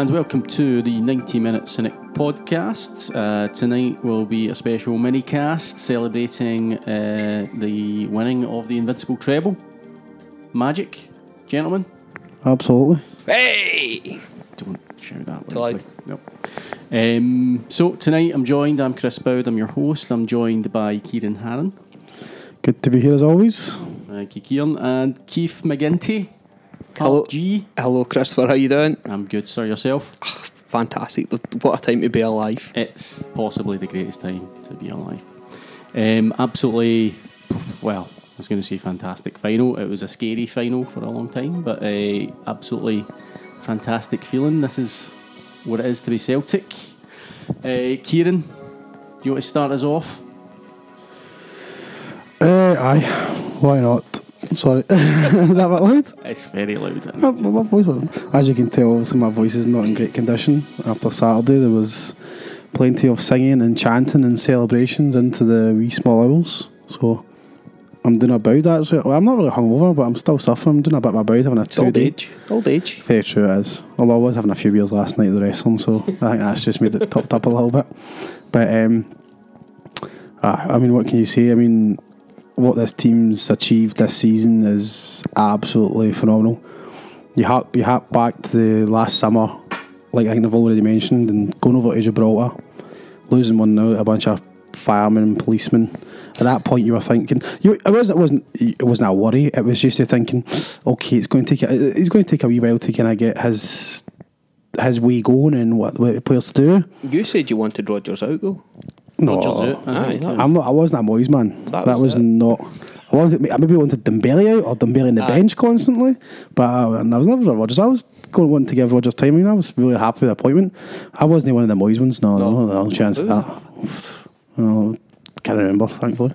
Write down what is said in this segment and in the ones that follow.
and welcome to the 90 Minute Cynic podcast. Uh, tonight will be a special mini cast celebrating uh, the winning of the Invincible treble. Magic, gentlemen. Absolutely. Hey! Don't shout that Too loud. No. Um, so tonight I'm joined, I'm Chris Boud, I'm your host. I'm joined by Ciaran Harran. Good to be here as always. Thank you, Ciaran. And Keith McGinty. Hello. G. Hello, Christopher. How are you doing? I'm good, sir. Yourself? Fantastic. What a time to be alive. It's possibly the greatest time to be alive. Um, absolutely, well, I was going to say fantastic final. It was a scary final for a long time, but uh, absolutely fantastic feeling. This is what it is to be Celtic. Uh, Ciaran, do you want to start us off? Uh, aye, why not? Sorry, is that a bit loud? It's very loud. My, my voice wasn't. As you can tell, obviously my voice is not in great condition. After Saturday, there was plenty of singing and chanting and celebrations into the wee small hours. So I'm doing a bout actually. Well, I'm not really hungover, but I'm still suffering. I'm doing a bit of a bout, having a two old day. age. Old age. Very true it is. Although I was having a few beers last night at the wrestling, so I think that's just made it topped up a little bit. But um, uh, I mean, what can you say? I mean, what this team's achieved this season is absolutely phenomenal. You hark, you hark back to the last summer, like I think I've already mentioned, and going over to Gibraltar, losing one out, a bunch of firemen and policemen. At that point, you were thinking, you, it wasn't, it wasn't, it wasn't a worry. It was just you thinking, okay, it's going to take, it's going to take a wee while to kind of get his his way going and what, what players to do. You said you wanted Rodgers out, though. No, Rodgers out, I Aye, think. that- I'm not. I wasn't a Moyes man. That That, was was, it. not. I wanted. I maybe wanted Dembele out or Dembele in the Aye. bench constantly, but uh, and I was never a Rodgers. I was going wanting to give Rodgers time. I mean, I was really happy with the appointment. I wasn't one of the Moyes ones. No, no, No. no, chance of Who was that. Oh, can't remember, thankfully.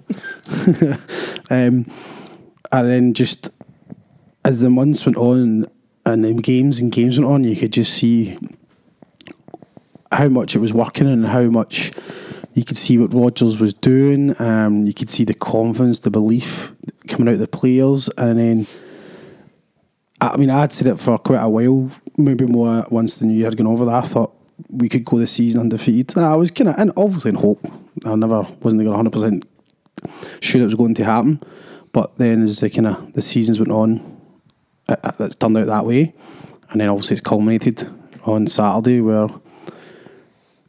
um, and then just as the months went on and then games and games went on, you could just see how much it was working and how much you could see what Rodgers was doing. Um, you could see the confidence, the belief coming out of the players, and then I mean, I'd said it for quite a while, maybe more once the new year had gone over. That I thought we could go the season undefeated. I was kind of, and obviously in hope. I never wasn't hundred percent sure it was going to happen, but then as the kind of the seasons went on, it- it's turned out that way, and then obviously it's culminated on Saturday where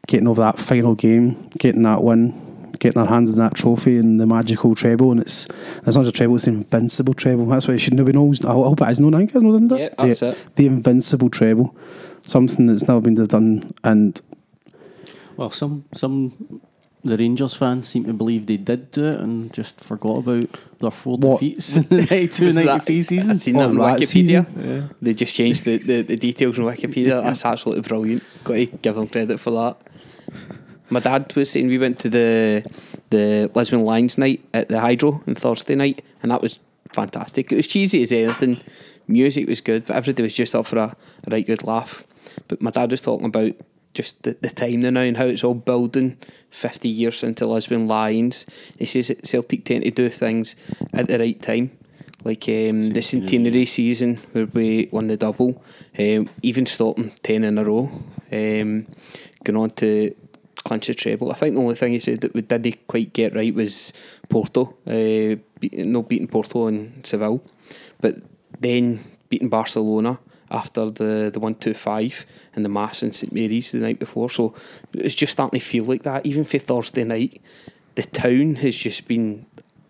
getting over that final game, getting that win, getting our hands on that trophy and the magical treble, and it's it's not just a treble, it's the invincible treble. That's what it should have been known. I hope it is known. I think it's known, isn't it? Yeah, that's the, it. The invincible treble, something that's never been done, and Well, some some the Rangers fans seem to believe they did do it and just forgot about their four What? defeats in the 92 93 season. I've seen that on that Wikipedia. season? They just changed the, the, the details on Wikipedia. That's absolutely brilliant. Got to give them credit for that. My dad was saying we went to the the Lisbon Lions night at the Hydro on Thursday night, and that was fantastic. It was cheesy as anything. Music was good, but everybody was just up for a, a right good laugh. But my dad was talking about just the, the time now and how it's all building 50 years into Lisbon Lions. He says that Celtic tend to do things at the right time. Like um, the centenary season where we won the double, um, even stopping 10 in a row, um, going on to clinch the treble. I think the only thing he said that we didn't quite get right was Porto, uh, beat, no beating Porto and Seville, but then beating Barcelona after the the one two five and the mass in St Mary's the night before. So it's just starting to feel like that. Even for Thursday night, the town has just been.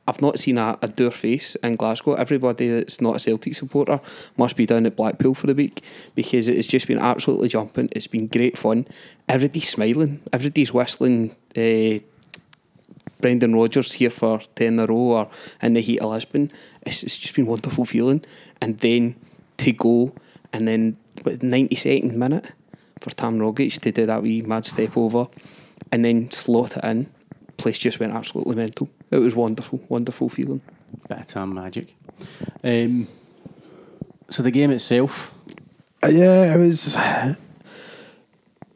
I've not seen a, a face in Glasgow. Everybody that's not a Celtic supporter must be down at Blackpool for the week because it has just been absolutely jumping. It's been great fun. Everybody's smiling. Everybody's whistling. Uh, Brendan Rodgers here for 10 in a row or in the heat of Lisbon. It's, it's just been wonderful feeling. And then to go and then what, 92nd minute for Tam Rogic to do that wee mad step over and then slot it in. Place just went absolutely mental. It was wonderful, wonderful feeling. Bit of time magic. Um, so the game itself, Uh, yeah, it was.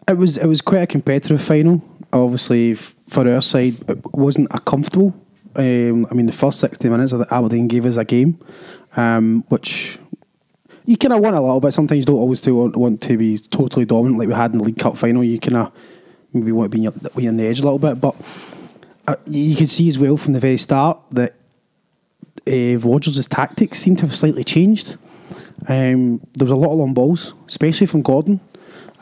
It was it was quite a competitive final. Obviously, for our side, it wasn't a comfortable. Um, I mean, the first sixty minutes Aberdeen gave us a game, um, which you kind of want a little bit. Sometimes you don't always to want, want to be totally dominant like we had in the League Cup final. You kind of maybe want to be on the edge a little bit, but uh, you could see as well from the very start that uh, Rodgers' tactics seemed to have slightly changed. Um, there was a lot of long balls, especially from Gordon.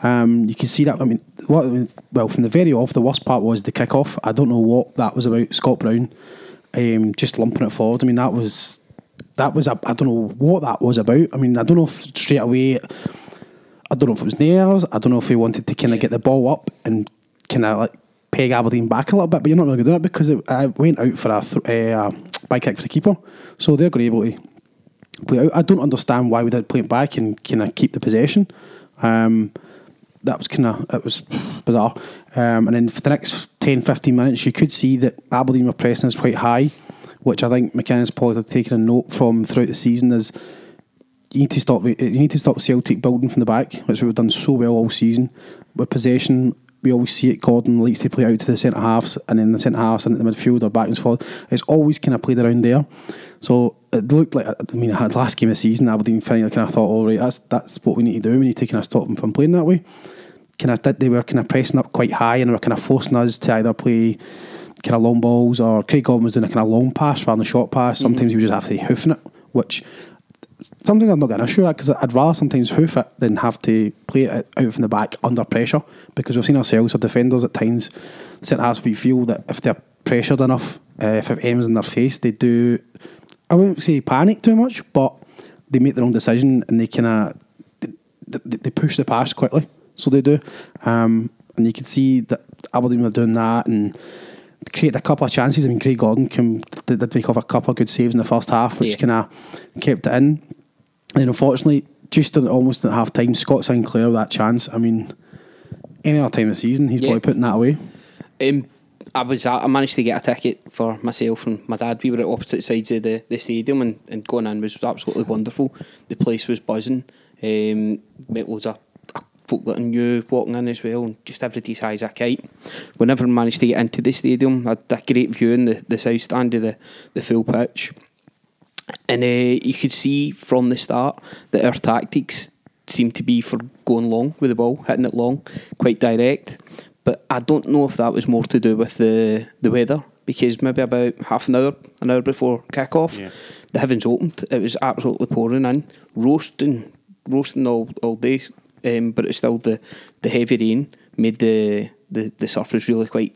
Um, you can see that. I mean, what, well, from the very off, the worst part was the kick off. I don't know what that was about. Scott Brown um, just lumping it forward. I mean, that was that was a, I don't know what that was about. I mean, I don't know if straight away. I don't know if it was nerves. I don't know if he wanted to kind of get the ball up and kind of like peg Aberdeen back a little bit, but you're not really going to do that because it, I went out for a th- uh, by kick for the keeper, so they're going to be able to play out. I don't understand why we did play it back and kind of keep the possession. Um, that was kind of it was bizarre. Um, and then for the next 10, 15 minutes, you could see that Aberdeen were pressing us quite high, which I think McKenna's probably had taken a note from throughout the season is you need to stop you need to stop Celtic building from the back, which we've done so well all season. With possession, we always see it. Gordon likes to play out to the centre halves, and then the centre halves into the midfield or back and forth. It's always kind of played around there. So it looked like I mean, the last game of the season, Aberdeen finally kind of thought, all right, that's that's what we need to do. We need to kind of stop them from playing that way. Kind of did they were kind of pressing up quite high and they were kind of forcing us to either play kind of long balls or Craig Gordon was doing a kind of long pass rather than a short pass. Sometimes mm-hmm. he would just have to hoofing it, which something I'm not going to assure that because I'd rather sometimes hoof it than have to play it out from the back under pressure because we've seen ourselves as defenders at times centre halves we feel that if they're pressured enough uh, if it aims in their face they do I wouldn't say panic too much but they make their own decision and they kind of they, they, push the pass quickly so they do um, and you can see that Aberdeen were doing that and created a couple of chances. I mean, Craig Gordon came, did, did make off a couple of good saves in the first half, which yeah. kind of kept it in. And unfortunately, just at, almost at half time, Scott Sinclair with that chance. I mean, any other time of the season, he's yeah. probably putting that away. Um, I was I managed to get a ticket for myself and my dad. We were at opposite sides of the, the stadium, and, and going in was absolutely wonderful. The place was buzzing. Um, met loads of folk that I knew walking in as well, and just everybody's high as a kite. We never managed to get into the stadium. I had a great view in the, the south stand of the, the full pitch. And uh, you could see from the start that our tactics seemed to be for going long with the ball, hitting it long, quite direct. But I don't know if that was more to do with the, the weather, because maybe about half an hour, an hour before kick off, yeah. the heavens opened. It was absolutely pouring in, roasting, roasting all, all day um, but it's still the, the heavy rain made the, the, the surface really quite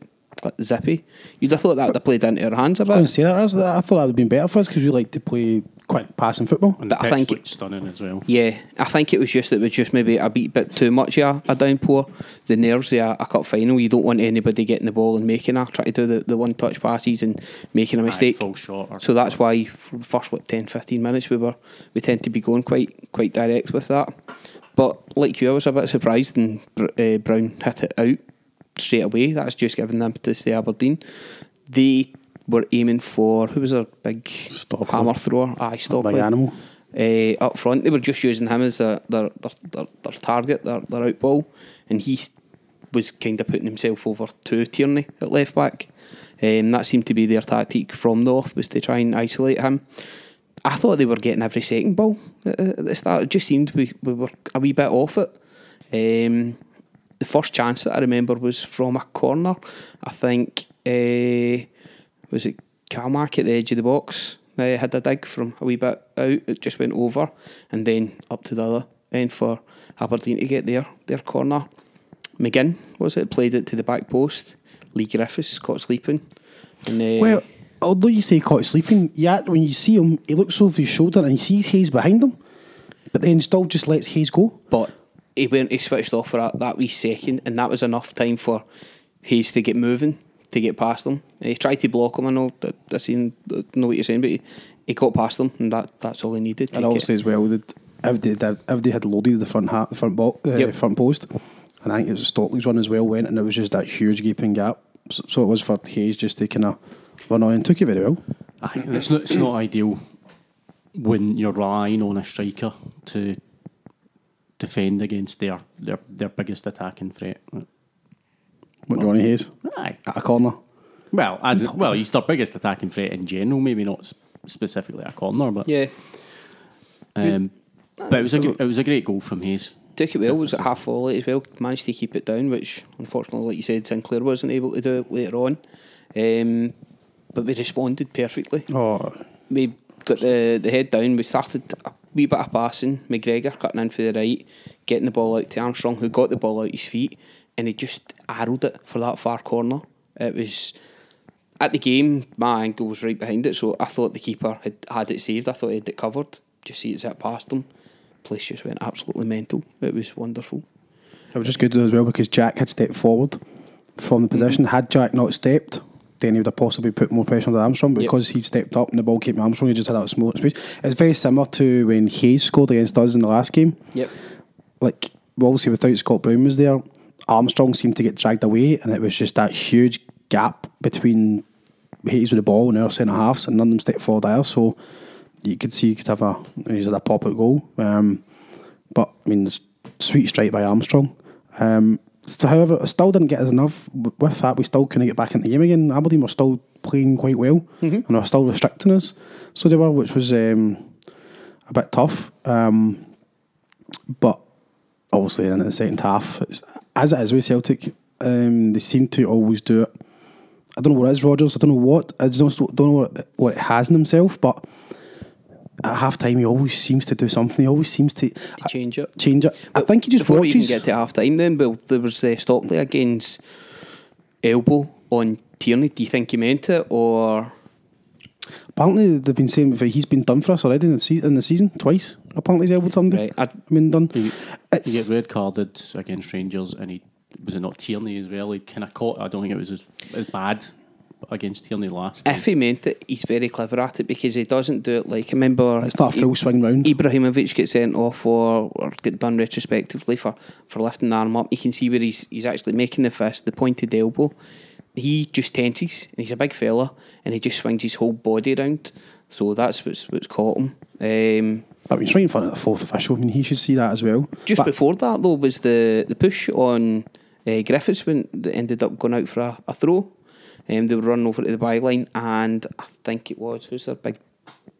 zippy. You'd have thought that would have played into our hands a bit. I, say that. I thought that would have been better for us because we like to play quick passing football. And but I think it, stunning as well. Yeah, I think it was just it was just maybe a bit, bit too much yeah, a, downpour. The nerves of a, a cup final, you don't want anybody getting the ball and making a try to do the, the one touch passes and making a mistake. Aye, short so that's why first what 10, 15 minutes we were we tend to be going quite quite direct with that. But like you, I was a bit surprised and uh, Brown hit it out straight away. That's just given them to stay Aberdeen. They were aiming for who was a big Stockley. hammer thrower? Aye, Stockley. Big animal. Uh, up front, they were just using him as a, their, their, their, their target, their, their out ball, and he was kind of putting himself over to Tierney at left back. Um, that seemed to be their tactic from the off was to try and isolate him. I thought they were getting every second ball at the start. It just seemed we, we were a wee bit off it. Um, the first chance that I remember was from a corner. I think uh, was it Calmack at the edge of the box. They had a dig from a wee bit out. It just went over and then up to the other end for Aberdeen to get their their corner. McGinn was it played it to the back post. Leigh Griffiths caught sleeping. And, uh, well, although you say caught sleeping, yeah, when you see him, he looks over his shoulder and he sees Hayes behind him, but then still just lets Hayes go. But he went, he switched off for that, that wee second, and that was enough time for Hayes to get moving, to get past them. He tried to block him, I know, that, I seen, know what you're saying, but he, he got past them, and that, that's all he needed. And also, as well, that if they, if they had loaded the front hat, the front, bo- uh, yep. front post, and I think it was Stockley's one as well, went, and it was just that huge gaping gap. So, so it was for Hayes just to kind of well, no, and took it very well. Aye, it's not it's not ideal when you're relying on a striker to defend against their their, their biggest attacking threat. What Jonny Hayes? Aye, at a corner. Well, as it, well, he's their biggest attacking threat in general. Maybe not specifically a corner, but yeah. Um, But it was a gr- it was a great goal from Hayes. Took it well, was at half volley as well. Managed to keep it down, which unfortunately, like you said, Sinclair wasn't able to do it later on. Um, but we responded perfectly. Oh, We got the, the head down. We started a wee bit of passing. McGregor cutting in for the right, getting the ball out to Armstrong, who got the ball out his feet, and he just arrowed it for that far corner. It was at the game. My ankle was right behind it, so I thought the keeper had had it saved. I thought he had it covered. Just see it zip past him. Place just went absolutely mental. It was wonderful. it was just good as well because Jack had stepped forward from the mm-hmm. position. Had Jack not stepped, then he would have possibly put more pressure on the Armstrong. But Yep. because he stepped up and the ball came to Armstrong, he just had that small space. It's very similar to when Hayes scored against us in the last game. Yep. like obviously without Scott Brown was there, Armstrong seemed to get dragged away, and it was just that huge gap between Hayes with the ball and our centre halves, and none of them stepped forward either. So you could see you could have a he's had a pop out goal. Um, but I mean, sweet strike by Armstrong. Um, so, however, it still didn't get us enough. With that, we still couldn't get back into the game again. Aberdeen were still playing quite well, and they were still restricting us. So they were, which was um, a bit tough. Um, but obviously in the second half, it's, as it is with Celtic, um, they seem to always do it. I don't know what it is, Rodgers. I don't know what. I just don't, don't know what, what it has in himself, but at half time he always seems to do something. He always seems to To change it. change it. I think he just Before we even get to half time, then, but there was uh, Stockley against elbow on Tierney. Do you think he meant it or? Apparently they've been saying that he's been done for us already in the, se- in the season twice. Apparently he's elbowed somebody. Right, I- been done. He, he It's- get red carded against Rangers, and he was it not Tierney as well. He kind of caught. I don't think it was as, as bad against Tierney last. time. If he meant it, he's very clever at it because he doesn't do it like. I remember It's not a full swing round. Ibrahimovic gets sent off or, or get done retrospectively for, for lifting the arm up. You can see where he's he's actually making the fist, the pointed elbow. He just tenses, and he's a big fella, and he just swings his whole body around. So that's what's what's caught him. Um, mean, he's right in front of the fourth official. I mean, he should see that as well. Just But- before that, though, was the, the push on uh, Griffiths when they ended up going out for a, a throw. Um, they were running over to the byline, and I think it was who's their big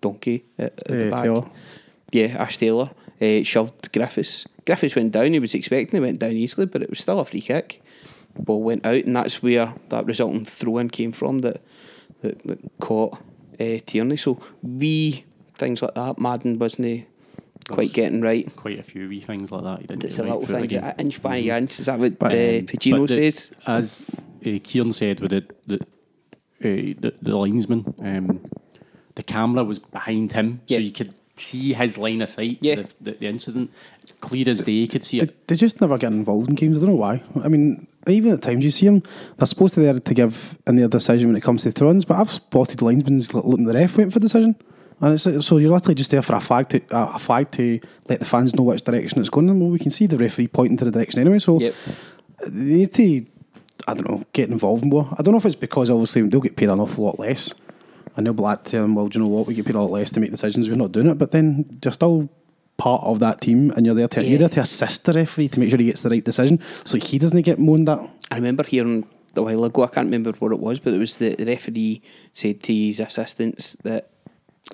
donkey at, at the Uh, back? Taylor. Yeah, Ash Taylor uh, shoved Griffiths. Griffiths went down. He was expecting it went down easily, but it was still a free kick. Ball went out, and that's where that resulting throw in came from that that, that caught uh, Tierney. So wee things like that, Madden wasn't quite was- getting right. Quite a few wee things like that. He didn't It's get a right little through the thing, game. inch by inch. Is that what But, uh, Pacino But the- says? As uh, Ciaran said with the the, uh, the, the linesman, um, the camera was behind him, Yeah. so you could see his line of sight. Yeah. The, the, the incident, clear as day, you could see They, it. they just never get involved in games. I don't know why. I mean, even at times you see them, they're supposed to be there to give in their decision when it comes to thrones, But I've spotted linesmen looking at the ref waiting for decision, and it's so you're literally just there for a flag to a flag to let the fans know which direction it's going. in. Well, we can see the referee pointing to the direction anyway. So Yep. they need to, I don't know, get involved more. I don't know if it's because obviously they'll get paid an awful lot less, and they'll be like to them, well, do you know what, we get paid a lot less to make decisions. We're not doing it, but then you're still part of that team, and you're there to Yeah. you're there to assist the referee to make sure he gets the right decision, so he doesn't get moaned at. I remember hearing a while ago, I can't remember what it was, but it was the, referee said to his assistants that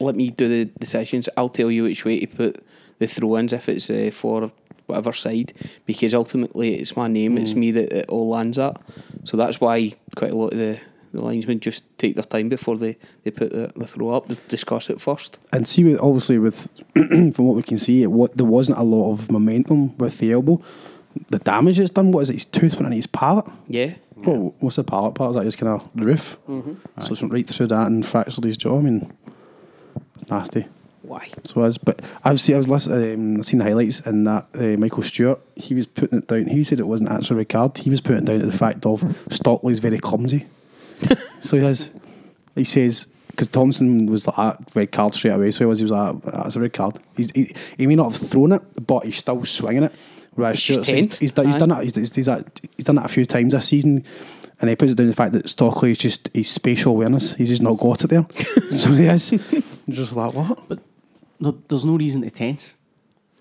let me do the decisions. I'll tell you which way to put the throw ins if it's uh, for whatever side, because ultimately it's my name, it's me that it all lands at. So that's why quite a lot of the, the linesmen just take their time before they, they put the, the throw up, they discuss it first. And see, with, obviously, with from what we can see, it what there wasn't a lot of momentum with the elbow. The damage it's done. What is it? His tooth went in his palate. Yeah. Well, what's the palate part? Is that just kind of the roof? So it's went right through that and fractured his jaw. I mean, it's nasty. Why? So as, but I've seen I was listening, um, I've seen the highlights and that uh, Michael Stewart he was putting it down. He said it wasn't actually a card. He was putting it down to the fact of Stockley's very clumsy. so he has, he says because Thompson was like ah, red card straight away. So he was he was like ah, that's a red card. He's, he he may not have thrown it, but he's still swinging it. Whereas He's Stewart says he's, done- he's done it. He's, he's, he's, that, he's done that a few times this season. And he puts it down to the fact that Stockley is just his spatial awareness. He's just not got it there. so he is. just like, what? But no, there's no reason to tense,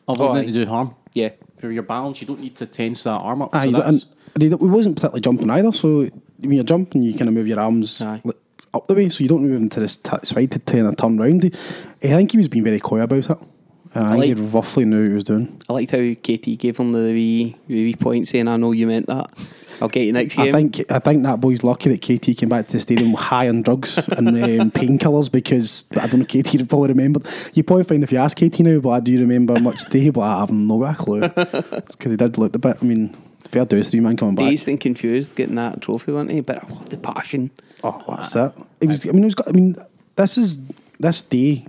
other Oh, than aye. to do harm. Yeah. For your balance, you don't need to tense that arm up. Aye, so but- that's, and he, he wasn't particularly jumping either. So when you're jumping, you kind of move your arms Aye. like, up the way, so you don't move them to this t- side to kind of turn round. Eh, I think he was being very coy about it. And I, I think he roughly knew what he was doing. I liked how KT gave him the wee, the wee point saying, I know you meant that. I'll get you next I game. think I think that boy's lucky that KT came back to the stadium high on drugs and um, painkillers because I don't know KT would probably remember. You probably find if you ask KT now, but I do you remember much today? Like, I have no a clue. it's because he did look a bit. I mean, fair dues, three man coming back. Dazed and confused getting that trophy, wasn't he? But oh, the passion. Oh, that's it. It was. I mean, it was. I mean, this is this day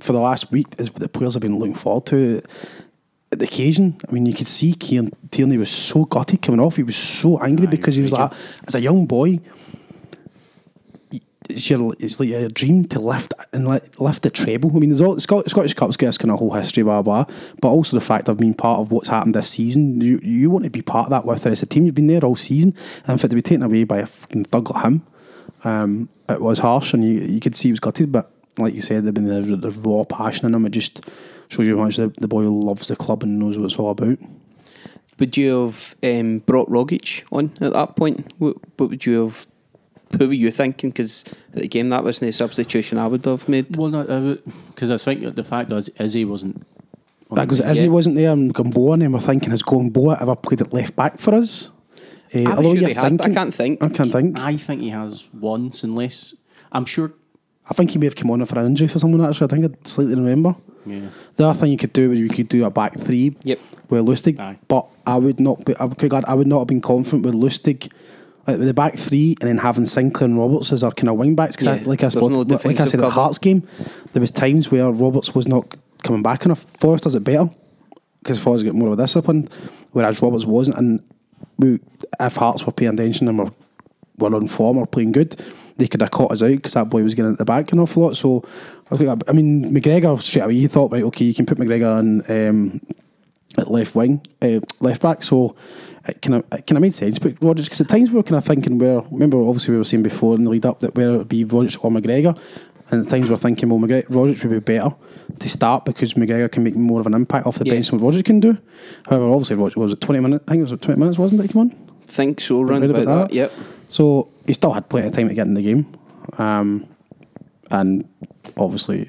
for the last week is what the players have been looking forward to. At the occasion, I mean, you could see Kieran Tierney was so gutted coming off. He was so angry he because he was like, as a young boy, it's your it's like a dream to lift and lift the treble. I mean, there's all Scot- Scottish Cup's got kind of whole history, blah blah. But also the fact of being part of what's happened this season, you you want to be part of that with the rest of team. You've been there all season, and for it to be taken away by a fucking thug like him, um, it was harsh, and you you could see he was gutted. But like you said, there'd been the, the raw passion in him. It just shows you how much the, the boy loves the club and knows what it's all about. Would you have um, brought Rogic on at that point? What, what would you have? Who were you thinking? Because at the game, that wasn't a substitution I would have made. Well, no, because I think that the fact is Izzy wasn't. Because Izzy Yeah. wasn't there and Gamboa, and we're thinking, has Gamboa ever played at left back for us? Uh, I'm sure you're they had, but I can't think. I can't think. I think he has once, unless I'm sure. I think he may have come on for an injury for someone actually. I think I slightly remember. Yeah, The other thing you could do is you could do a back three Yep. with Lustig. Aye. But I would not be I would, God, I would not have been confident with Lustig like the back three and then having Sinclair and Roberts as our kind of wing backs because Yeah, like I no like I said the. Hearts game, there was times where Roberts was not coming back enough. Forrest does it better because Forrest got more of a discipline, whereas Roberts wasn't. And we, if Hearts were paying attention and were, were on form or playing good, they could have caught us out because that boy was getting at the back an awful lot. So I mean, McGregor straight away he thought right, okay, you can put McGregor on. Um, at left wing, uh, left back. So it I can I make sense. But Rogic, because at times we were kind of thinking where remember obviously we were saying before in the lead up that whether it be Rogic or McGregor, and at times we are thinking well McGregor, Rogic would be better to start because McGregor can make more of an impact off the Yeah. bench than what Rogic can do. However, obviously Rogic was it twenty minutes. I think it was twenty minutes, wasn't it? He came on. Think so, round about, about that. that. Yep. So he still had plenty of time to get in the game, um, and obviously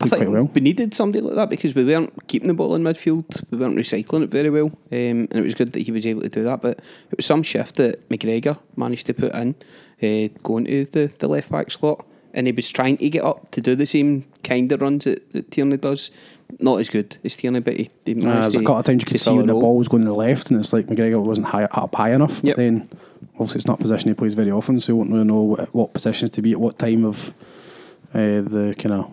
I think well. we needed somebody like that because we weren't keeping the ball in midfield. We weren't recycling it very well, um, and it was good that he was able to do that. But it was some shift that McGregor managed to put in, uh, going to the, the left back slot, and he was trying to get up to do the same kind of runs that, that Tierney does. Not as good as Tierney, but he, he Uh, managed there's a to- couple of times you could see when the ball was going to the left, and it's like McGregor wasn't high, up high enough. Yep. But then, obviously, it's not a position he plays very often, so you won't really know what, what positions to be at what time of uh, the kind of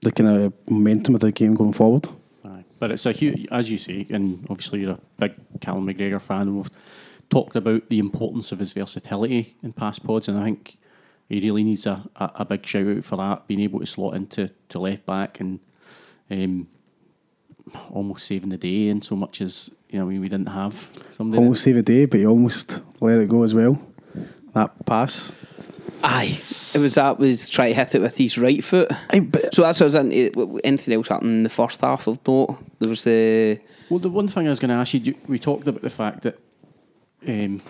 the kind of momentum of the game going forward. Aye. But it's a huge, as you say, and obviously you're a big Callum McGregor fan. and We've talked about the importance of his versatility in past pods, and I think he really needs a, a, a big shout out for that, being able to slot into to left back and um, almost saving the day in so much as you know we, we didn't have somebody. Almost save a day, but he almost let it go as well. That pass. Aye, it was that was try to hit it with his right foot. Aye, but- so that's what I was in. Anything else happened in the first half of thought? There was the Well, the one thing I was going to ask you, we talked about the fact that um,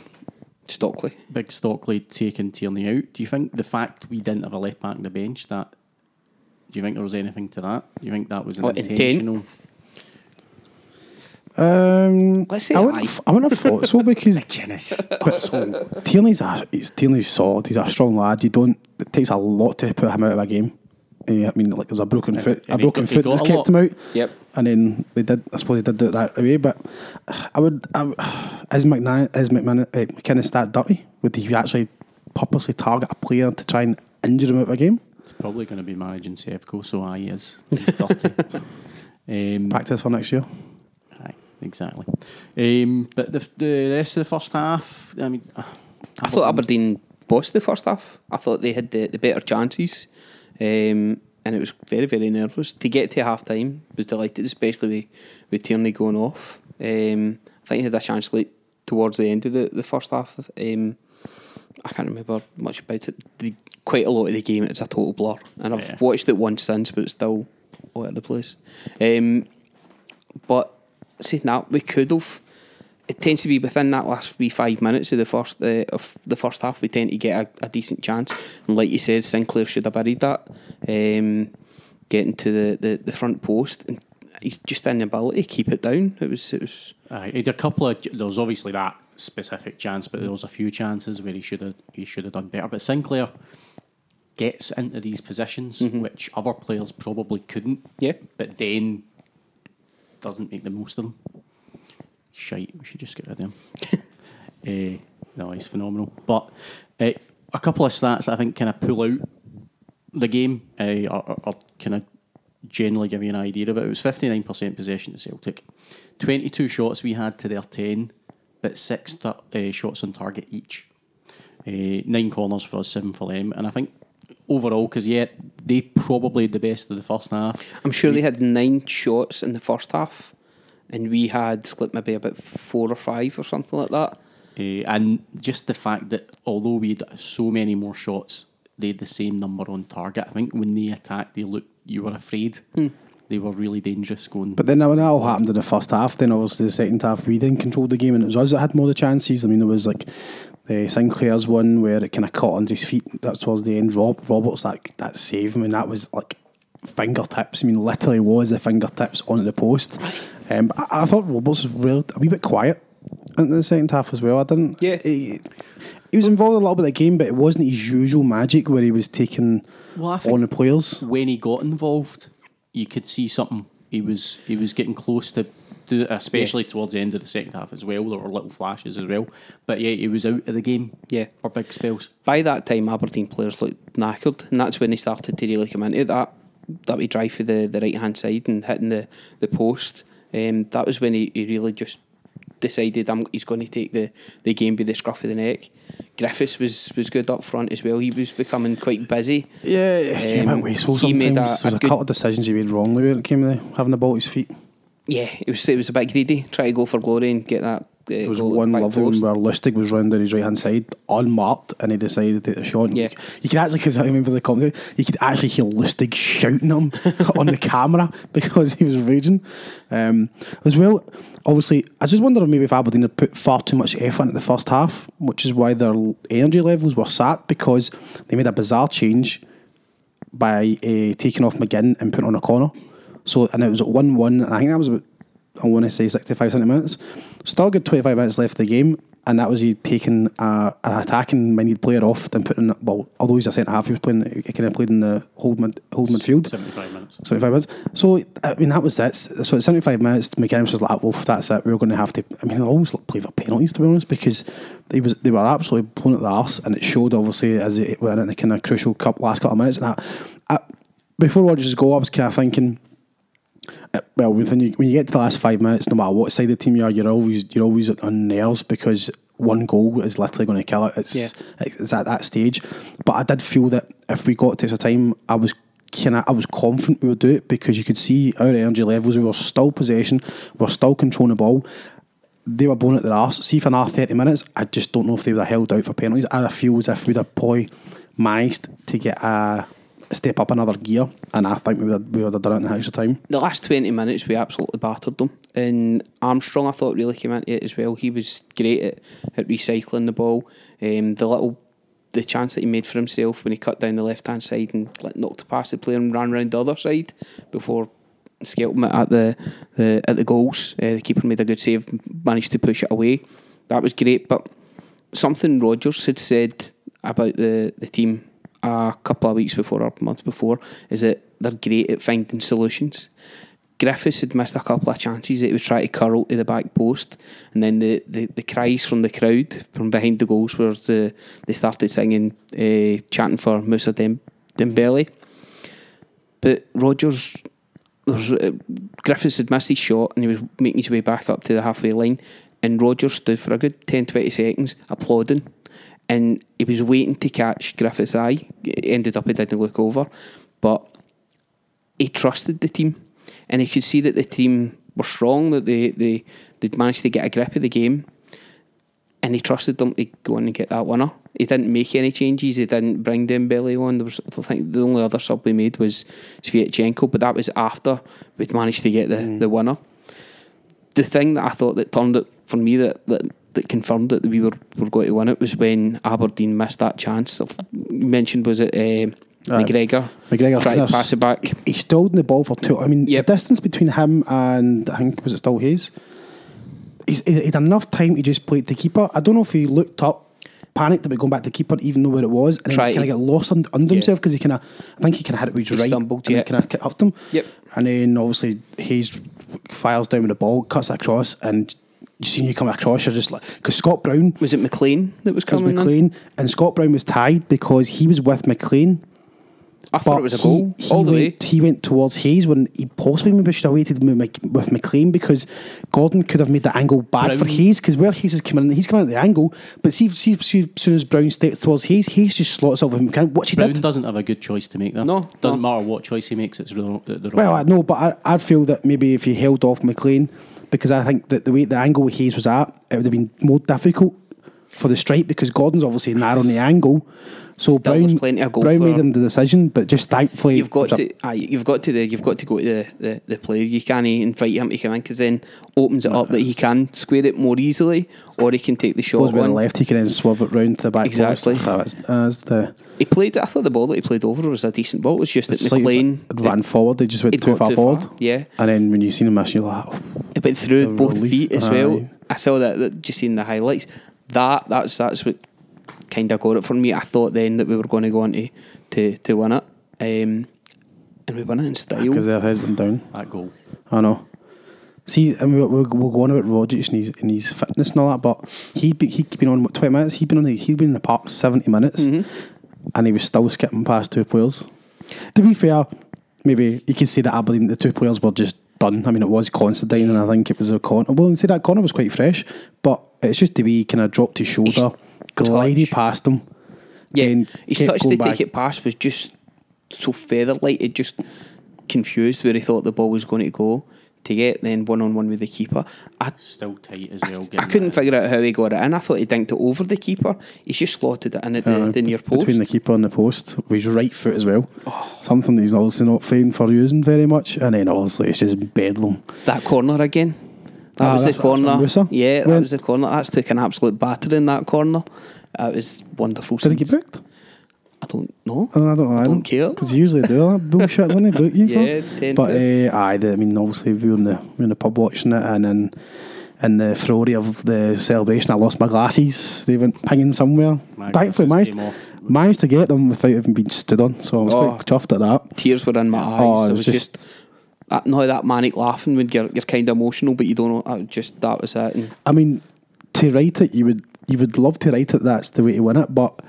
Stockley. Big Stockley taking Tierney out. Do you think the fact we didn't have a left back on the bench that do you think there was anything to that? Do you think that was an What, intent? Intentional? Um, Let's say I wouldn't, aye. have, I wouldn't have thought so because Guinness. but so Tierney's a he's, Tierney's solid. He's a strong lad. You don't. It takes a lot to put him out of a game. Eh, I mean, like there's a broken foot, and a broken he foot got that's kept lot. him out. Yep. And then they did. I suppose they did do it that way. But I would. I, would- is McNa- is McManus, uh, McInnes that dirty? Would he actually purposely target a player to try and injure him out of a game? It's probably going to be managing Sevco, so I he is. He's dirty. um, Practice for next year. Exactly. Um, but the, the rest of the first half, I mean, I thought Aberdeen bossed the first half. I thought they had the, the better chances, um, and it was very very nervous to get to half time. Was delighted, especially with, with Tierney going off. Um, I think he had a chance late towards the end of the, the first half. Um, I can't remember much about it. The, quite a lot of the game it's a total blur, and I've Yeah. watched it once since, but it's still all over the place. Um, but saying that, we could have. It tends to be within that last wee five minutes of the first uh, of the first half. We tend to get a, a decent chance, and like you said, Sinclair should have buried that. Um, getting to the, the, the front post, and he's just inability to keep it down. It was it was he had a couple of. There was obviously that specific chance, but there was a few chances where he should have he should have done better. But Sinclair gets into these positions which other players probably couldn't. Yeah. But then doesn't make the most of them. Shite. We should just get rid of him. uh, no, he's phenomenal. But uh, a couple of stats I think kind of pull out the game uh, or, or kind of generally give you an idea of it. It was 59% possession to Celtic. 22 shots we had to their 10, but six tar- uh, shots on target each. Uh, nine corners for us, seven for them. And I think overall, because yeah, they probably had the best of the first half. I'm sure they had nine shots in the first half, and we had like maybe about four or five or something like that. Uh, and just the fact that although we had so many more shots, they had the same number on target. I think when they attacked, they looked, you were afraid. They were really dangerous going. But then when that all happened in the first half, then obviously the second half we then controlled the game and it was us that had more of the chances. I mean, there was like the Sinclair's one where it kind of caught under his feet. That towards the end. Rob Roberts that that save. I mean, that was like fingertips. I mean, literally was the fingertips on the post. Um, I, I thought Roberts was real a wee bit quiet in the second half as well. I didn't. Yeah. He, he was involved a little bit of the game, but it wasn't his usual magic where he was taking Well, on the players. when he got involved, you could see something. He was he was getting close to do it, especially towards the end of the second half as well. There were little flashes as well, but yeah, he was out of the game. Yeah. for big spells. By that time, Aberdeen players looked knackered, and that's when they started to really come into that that we drive for the, the right hand side and hitting the, the post. Um, that was when he, he really just decided um, he's going to take the, the game by the scruff of the neck. Griffiths was, was good up front as well. He was becoming quite busy. Yeah, he came Um, out wasteful he sometimes. made a- There a was a, good- couple of decisions he made wrongly when it came to having the ball at his feet. Yeah, it was it was a bit greedy. Try to go for glory and get that. There was one the back one post. where Lustig was round down his right hand side, unmarked, and he decided to take the shot. Yeah. You, could actually, because I remember the commentary, you could actually hear Lustig shouting him on the camera because he was raging. Um, as well, obviously, I just wonder if maybe if Aberdeen had put far too much effort into the first half, which is why their energy levels were sat because they made a bizarre change by uh, taking off McGinn and putting on O'Connor. So and it was at one one. I think that was about I want to say sixty five, 70 minutes. Still got twenty five minutes left of the game, and that was he taking uh, an attacking minded player off, then putting well, although he's a centre half, he was playing he kind of played in the hold mid hold midfield. Seventy-five minutes. 75 minutes. So, I mean, that was it. So, at 75 minutes, McInnes was like, well, that's it. We're going to have to. I mean, they always play for penalties, to be honest, because they was they were absolutely blown at the arse, and it showed, obviously, as it went in the kind of crucial cup, last couple of minutes. And I, I, before Rogic's go, I was kind of thinking, well, when you, when you get to the last five minutes, no matter what side of the team you are, you're always you're always on nerves because one goal is literally going to kill it. It's Yeah. it's at that stage. But I did feel that if we got to extra time, I was kind of I was confident we would do it because you could see our energy levels. We were still possession, we were still controlling the ball. They were blown at their arse. See for another thirty minutes, I just don't know if they would have held out for penalties. I feel as if we'd have probably managed to get a step up another gear, and I think we would have, we would have done it in the house of time. the last 20 minutes we absolutely battered them. And Armstrong I thought really came into it as well. He was great at, at recycling the ball. Um, the little the chance that he made for himself when he cut down the left hand side and like, knocked past the player and ran round the other side before it at the, the at the goals. Uh, the keeper made a good save managed to push it away. That was great. But something Rodgers had said about the, the team a couple of weeks before or a month before is that they're great at finding solutions. Griffiths had missed a couple of chances he was trying to curl to the back post, and then the, the, the cries from the crowd from behind the goals were the, they started singing, uh, chanting for Moussa Dem- Dembele. But Rodgers, uh, Griffiths had missed his shot and he was making his way back up to the halfway line, and Rodgers stood for a good 10 20 seconds applauding. And he was waiting to catch Griffiths' eye. It ended up he didn't look over, but he trusted the team, and he could see that the team were strong. That they they they'd managed to get a grip of the game, and he trusted them to go in and get that winner. He didn't make any changes. He didn't bring Dembele on. There was, I think the only other sub we made was Sviatchenko, but that was after we'd managed to get the, mm. the winner. The thing that I thought that turned it for me that, that that confirmed that we were, were going to win it was when Aberdeen missed that chance. You mentioned was it uh, McGregor. McGregor tried to pass it back. He stalled the ball for two. I mean, Yep. the distance between him and I think was it still Hayes. He's he had enough time to just play it to keeper. I don't know if he looked up, panicked about going back to keeper, even know where it was, and Try then kind of get lost under, under Yeah. himself because he kind of, I think he kind of hit it with his right, stumbled, and yeah. kind of him. Yep. And then obviously Hayes files down with the ball, cuts across, and you see you come across, you're just like because Scott Brown Was it McLean that was was coming in? McLean, and Scott Brown was tied because he was with McLean. I thought it was a goal he, all the way. went, He went towards Hayes when he possibly maybe should have waited with McLean because Gordon could have made the angle bad for Hayes because where Hayes is coming in, he's coming at the angle. But see, see, see as soon as Brown steps towards Hayes, Hayes just slots off him. Kind of what he Brown did. doesn't have a good choice to make there. No, doesn't no. matter what choice he makes. It's the, the, the Well, I know, but I, I feel that maybe if he held off McLean, because I think that the way the angle Hayes was at, it would have been more difficult for the strike because Gordon's obviously narrowing the angle. So Still, Brown, plenty of goal Brown made him the decision, but just thankfully You've got it was a- to, aye, you've got to, the, you've got to go to the, the, the player. You can't invite him to come in because then opens it up that he can square it more easily, or he can take the shot. goes with the left, he can then swerve it round to the back. Exactly. That's, that's the He played. I thought the ball that he played over was a decent ball. It was just that McLean ran forward. They just went too far too forward. far, yeah. and then when you seen him miss, you're like, oh, It went through both relief, feet as well. I saw that, that just seeing the highlights. That that's that's what kind of got it for me. I thought then that we were going to go on to to, to win it, um, and we won it in style. because their heads went down. That goal. I know. See, I mean, we'll, we'll go on about Rogic and his, and his fitness and all that, but he'd, be, he'd been on what, 20 minutes. He'd been on he'd been in the park 70 minutes Mm-hmm. and he was still skipping past two players. To be fair, maybe you could say that Aberdeen, the two players were just done. I mean, it was Considine and I think it was O'Connor. Well, and say that corner was quite fresh, but it's just to be kind of dropped his shoulder, glided touch. past him. yeah, then his kept touch to back. take it past was just so feather light. It just confused where he thought the ball was going to go. To get then one on one with the keeper, I Still tight as well. I getting couldn't figure out how he got it in. I thought he dinked it over the keeper. He's just slotted it in at the, Uh, the near post. Between the keeper and the post, with his right foot as well. Something that he's obviously not famed for using very much. And then obviously it's just bedlam. That corner again. That Ah, was the that's- that's when corner. Yeah, that went. was the corner. That's took an absolute batter in that corner. Uh, it was wonderful. Did he get booked? I don't know. I don't, I don't, I don't care. Because you usually do that bullshit, don't they? Book you? Yeah, tend But to. uh, aye, the, I mean, obviously we were in the, we were in the pub watching it and then in the flurry of the celebration, I lost my glasses. They went pinging somewhere. My Thankfully, managed, managed to get them without even being stood on. So I was Oh. quite chuffed at that. Tears were in my eyes. Oh, it it was was just- just. That, no, that manic laughing when you're you're kind of emotional, but you don't know. I just that was it. And I mean, to write it, you would you would love to write it. That's the way to win it, but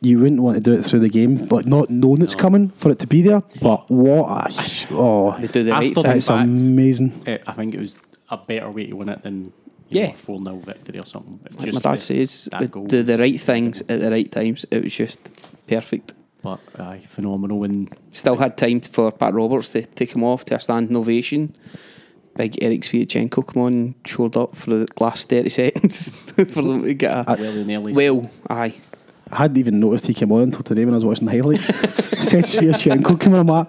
you wouldn't want to do it through the game, like not knowing it's coming for it to be there. But what a sh- oh, they do the right After thing. it's fact, amazing. eh, I think it was a better way to win it than you Yeah. 4 0 victory or something. Like just my dad the- says, that do the right things at the right times. It was just perfect. But aye, phenomenal. And Still had time for Pat Roberts to take him off to a standing ovation. Big Eric Sviatchenko come on and showed up for the last 30 seconds for them to get a. well. Well, aye. I hadn't even noticed he came on until today when I was watching the highlights. Said Shevchenko came on. I'm like,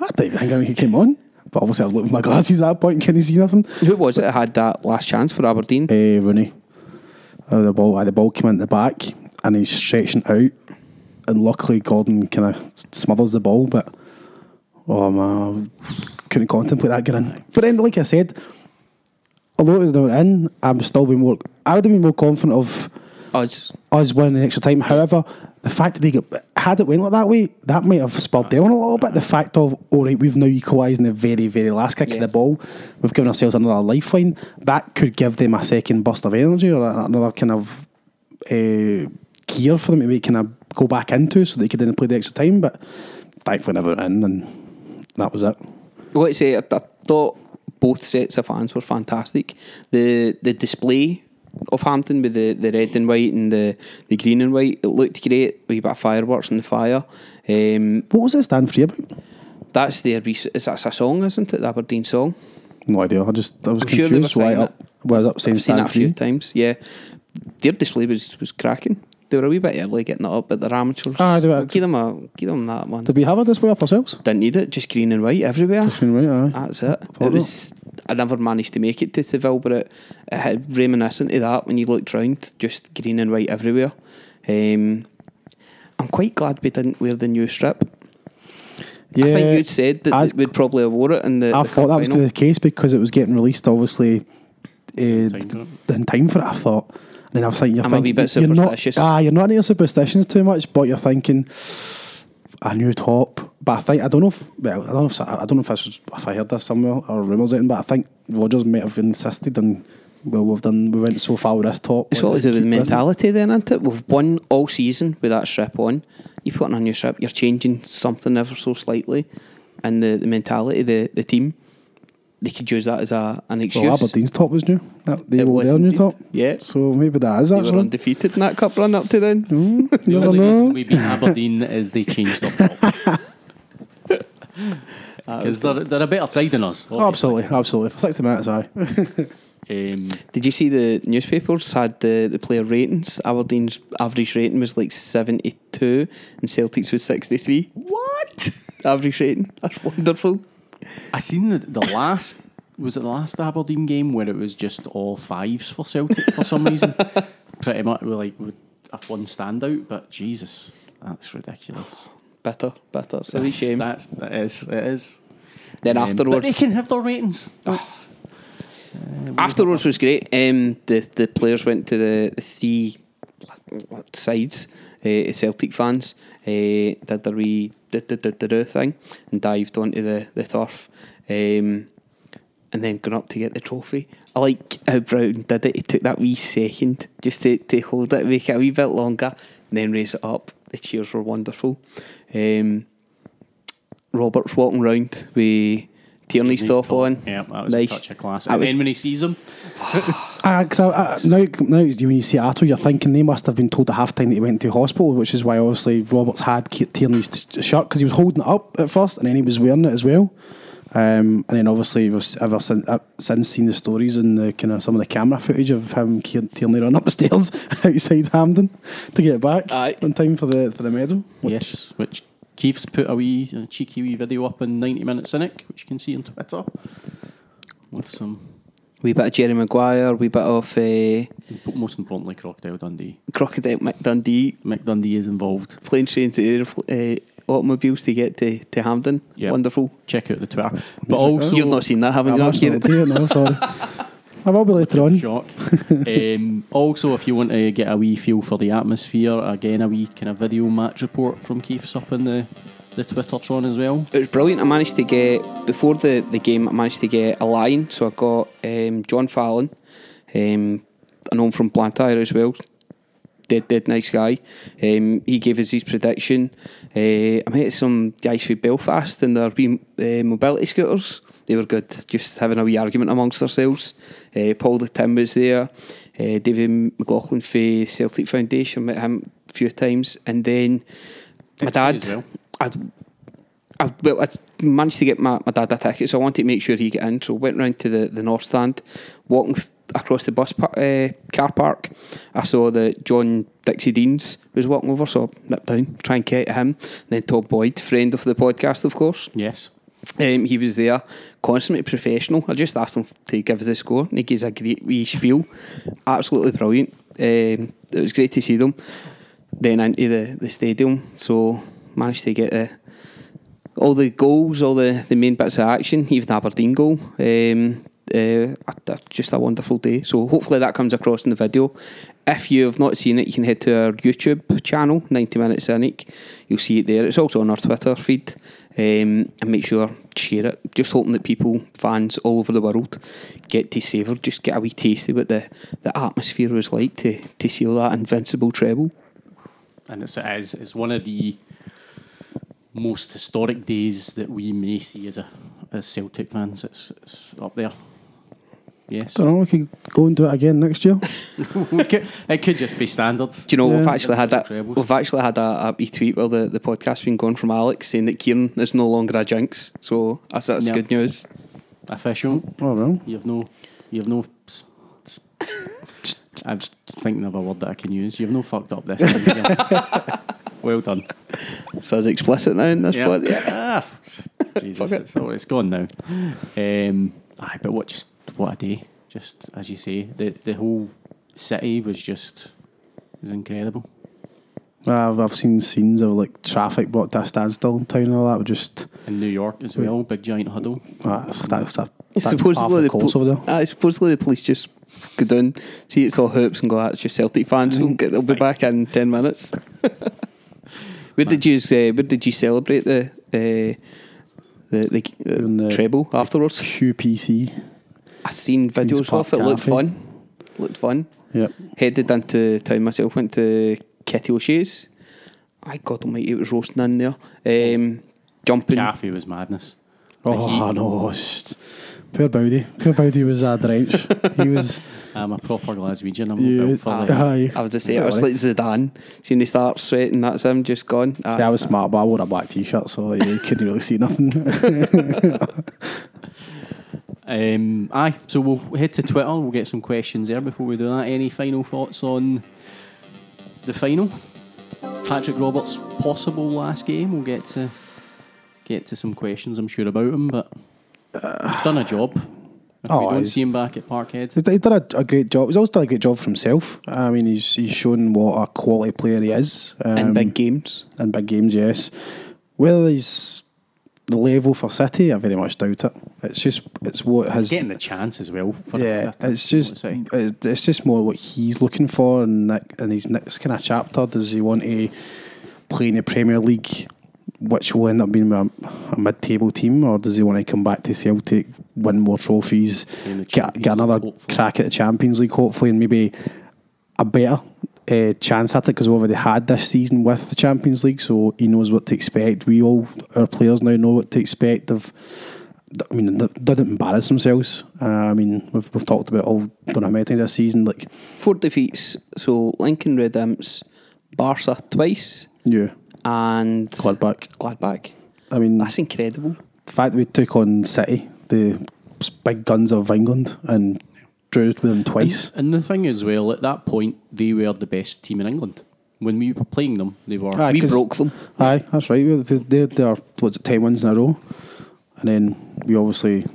I didn't think he came on. But obviously, I was looking at my glasses at that point and couldn't see nothing. Who was it that had that last chance for Aberdeen? Uh, Rooney. Uh, the ball, uh, the ball came in the back and he's stretching out, and luckily Gordon kind of smothers the ball, but oh man, couldn't contemplate that getting in. But then, like I said, although it was not in, I'm still be more. I would have been more confident of Odds. us winning the extra time. However, the fact that they got had it went like that way, that might have spurred them on a little bit. The fact of all right, we've now equalised in the very, very last kick of the ball. We've given ourselves another lifeline. That could give them a second burst of energy or another kind of uh, gear for them to kind of go back into, so they could then play the extra time. But thankfully, never in, and that was it. What say? I, I thought both sets of fans were fantastic. The the display of Hampden with the, the red and white and the, the green and white, it looked great. We bit of fireworks in the fire. Um, What was it stand free about? that's their is that's a song, isn't it? The Aberdeen song. No idea. I just I was I'm sure confused why saying up was up saying I've seen it a few times. Yeah, their display was was cracking. They were a wee bit early getting it up, but they're amateurs. Ah, they were- give them a give them that one. Did we have a display up ourselves? Didn't need it, just green and white everywhere. Right, aye. That's it. Thought It was. I never managed to make it to Seville, but it, it had reminiscent of that when you looked round, just green and white everywhere. Um, I'm quite glad we didn't wear the new strip. Yeah, I think you'd said that as- we'd probably have wore it in the. I the thought that was going to be the case because it was getting released, obviously, uh, Time in time for it. I thought, and then I was thinking, you're I'm a thinking, wee bit you're not, superstitious. ah, you're not into your superstitions too much, but you're thinking a new top. But I think I don't know if well, I don't know if I don't know if this was, if I heard this somewhere or rumours it, but I think Rodgers may have insisted and well, we've done we went so far with this top. It's all to do with this. mentality, then, isn't it? We've won all season with that strip on. You put on a new strip, you're changing something ever so slightly, and the, the mentality, the the team, they could use that as a an excuse. Well, Aberdeen's top was new. That, they It were was their new top. Yeah. So maybe that is They were actually. undefeated in that cup run up to then. You The never only reason we beat Aberdeen is they changed up top. Because they're, they're a better side than us. Oh, absolutely, absolutely. For sixty minutes, aye. Um, Did you see the newspapers had the, the player ratings? Aberdeen's average rating was like 72 and Celtic's was 63. What? average rating. That's wonderful. I seen the, the last was it the last Aberdeen game where it was just all fives for Celtic for some reason. Pretty much, we like with one standout, but Jesus, that's ridiculous. Better, a wee That's, shame. that's that is it is. Then Um, but afterwards, they can have their ratings. That's, afterwards was great. Um, the the players went to the, the three sides, uh, Celtic fans, uh, did their wee thing and dived onto the the turf, um, and then gone up to get the trophy. I like how Brown did it. He took that wee second just to, to hold it, make it a wee bit longer, and then raise it up. The cheers were wonderful. Um, Robert's walking round with Tierney's top on. Yeah, that was Nice. a touch of class. That And was- then when he sees him, Ah, 'cause I, I, now, now when you see Atto, you're thinking they must have been told at half time that he went to hospital, which is why obviously Roberts had Ke- Tierney's t- shirt because he was holding it up at first and then he was wearing it as well. Um, and then obviously we've ever since, uh, since seen the stories and the kind of some of the camera footage of him Ke- Tierney running up the stairs outside Hampden to get back Aye. in time for the for the medal. which- yes, which Keith's put a wee a cheeky wee video up in 90 Minute Cynic, which you can see on Twitter. With some, Wee bit of Jerry Maguire, wee bit of uh, most importantly, Crocodile Dundee. Crocodile Mick Dundee Mick is involved. plane trains to uh, automobiles to get to, to Hampden. Yeah. Wonderful. Check out the Twitter. But also, You've not seen that, haven't you? I'm Not actually Ciaran? not seeing it, no, sorry. I will be later on. shock. um, also, if you want to get a wee feel for the atmosphere, again, a wee kind of video match report from Keith's up in the, the Twittertron as well. It was brilliant. I managed to get before the, the game. I managed to get a line, so I got um, John Fallon. Um, I know him from Blantyre as well. Dead, dead nice guy. Um, he gave us his prediction. Uh, I met some guys from Belfast and their wee uh, mobility scooters. They were good. Just having a wee argument amongst ourselves. Uh, Paul the Tim was there. Uh, David McLaughlin for Celtic Foundation. Met him a few times, and then my dad. well. I, I, well, I managed to get my, my dad a ticket, so I wanted to make sure he get in. So went round to the, the north stand, walking th- across the bus par- uh, car park. I saw that John Dixie Deans was walking over, so I nipped down, try and get him. then Tom Boyd, friend of the podcast, of course. Yes. Um, he was there, consummate professional. I just asked him to give us a score, and he gives a great wee spiel. Absolutely brilliant. Um, it was great to see them. Then into the, the stadium, so managed to get the, all the goals, all the, the main bits of action, even the Aberdeen goal. Um, uh, just a wonderful day. So hopefully that comes across in the video. If you have not seen it, you can head to our YouTube channel, 90 Minutes Cynic. You'll see it there. It's also on our Twitter feed. Um, and make sure share it. Just hoping that people, fans all over the world, get to savour, just get a wee taste of what the, the atmosphere was like to, to seal that invincible treble. And it's, it is, it's one of the most historic days that we may see as a as Celtic fans. It's, it's up there. Yes. Don't know, we could go and do it again next year. Could- it could just be standard. Do you know we've actually had That's that? trebles. We've actually had a, a wee tweet while the, the podcast's been going from Alex saying that Ciaran is no longer a jinx. So that's, that's Yeah. good news. Official. Oh, well. You have no. You have no. s- s- I'm just thinking of a word that I can use. You have no fucked up this. time, yeah. well done. So it's explicit now in this Yeah. pod. Yeah. Ah, Jesus, Fuck it. it's, all- it's gone now. Um, aye, but what just what a day! Just as you say, the the whole city was just was incredible. I've, I've seen scenes of like traffic brought to a standstill in town and all that. Would just In New York as well, big giant huddle. uh, that's a, that's supposedly the the course pol- over there. Aye, supposedly the police just go down, see it's all hoops, and go, "That's your Celtic fans." We'll get, they'll be back in ten minutes. where did you uh, Where did you celebrate the uh, the the, the the- treble afterwards? QPC. I seen videos Park of it. Looked fun. Looked fun. Yep. Headed into town myself. Went to Kitty O'Shea's. I God Almighty, it was roasting in there. Um, jumping. Cafe was madness. Oh no, it's poor Bowdy. Poor Bowdy was a drench. he was. I'm a proper Glaswegian. I'm Yeah, built for aye. Aye. I was to say, I was worry. like Zidane. See, when he starts sweating, that's him just gone. See, I was smart, but I wore a black t-shirt, so you couldn't really see nothing. Um, aye, so we'll head to Twitter. We'll get some questions there before we do that. Any final thoughts on the final? Patrick Roberts' possible last game. We'll get to get to some questions. I'm sure about him, but he's done a job. If Oh, we don't he's- see him back at Parkhead, He's done a, a great job. He's also done a great job for himself. I mean, he's he's shown what a quality player he is. Um, in big games. in big games, yes. Whether he's the level for City, I very much doubt it. It's just it's what he's has getting the chance as well. For yeah. It's just it's, just more what he's looking for, and and his next kind of chapter. Does he want to play in the Premier League, which will end up being a, a mid-table team, or does he want to come back to Celtic, win more trophies, get, get another hopefully. crack at the Champions League, hopefully, and maybe a better uh, chance at it because we've already had this season with the Champions League, so he knows what to expect. We all, our players now know what to expect. They've, I mean, they didn't embarrass themselves. Uh, I mean, we've, we've talked about all, don't know how many times this season, like, Four defeats. So Lincoln Red Imps, Barca twice, yeah, and Gladbach. Gladbach. I mean, That's incredible. the fact that we took on City, the big guns of England, and drew with them twice. And the thing is, well, at that point, they were the best team in England. When we were playing them, they were. Aye, we 'cause- broke them. Aye, that's right. We- They, they, they are, what's it, 10 wins in a row. And then we obviously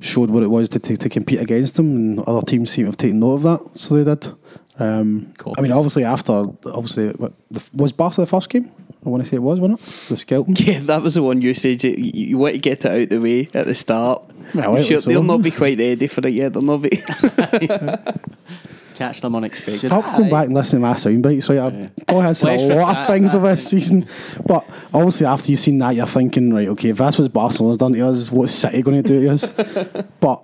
showed what it was to, to, to compete against them, and other teams seem to have taken note of that, so they did. Um, I Copies. mean, obviously, after, obviously, what, the, was Barca the first game? I want to say it was, wasn't it? The Skelton. Yeah, that was the one you said you, you want to get it out the way at the start. Well, sure they'll not be quite ready for it yet. They'll not be. Catch them unexpected. Stop going back and listening to my sound bites, right? Yeah. I've had Let's a lot of things of this season. But obviously, after you've seen that, you're thinking, right, okay, if that's what Barcelona's done to us, what's City going to do to us? but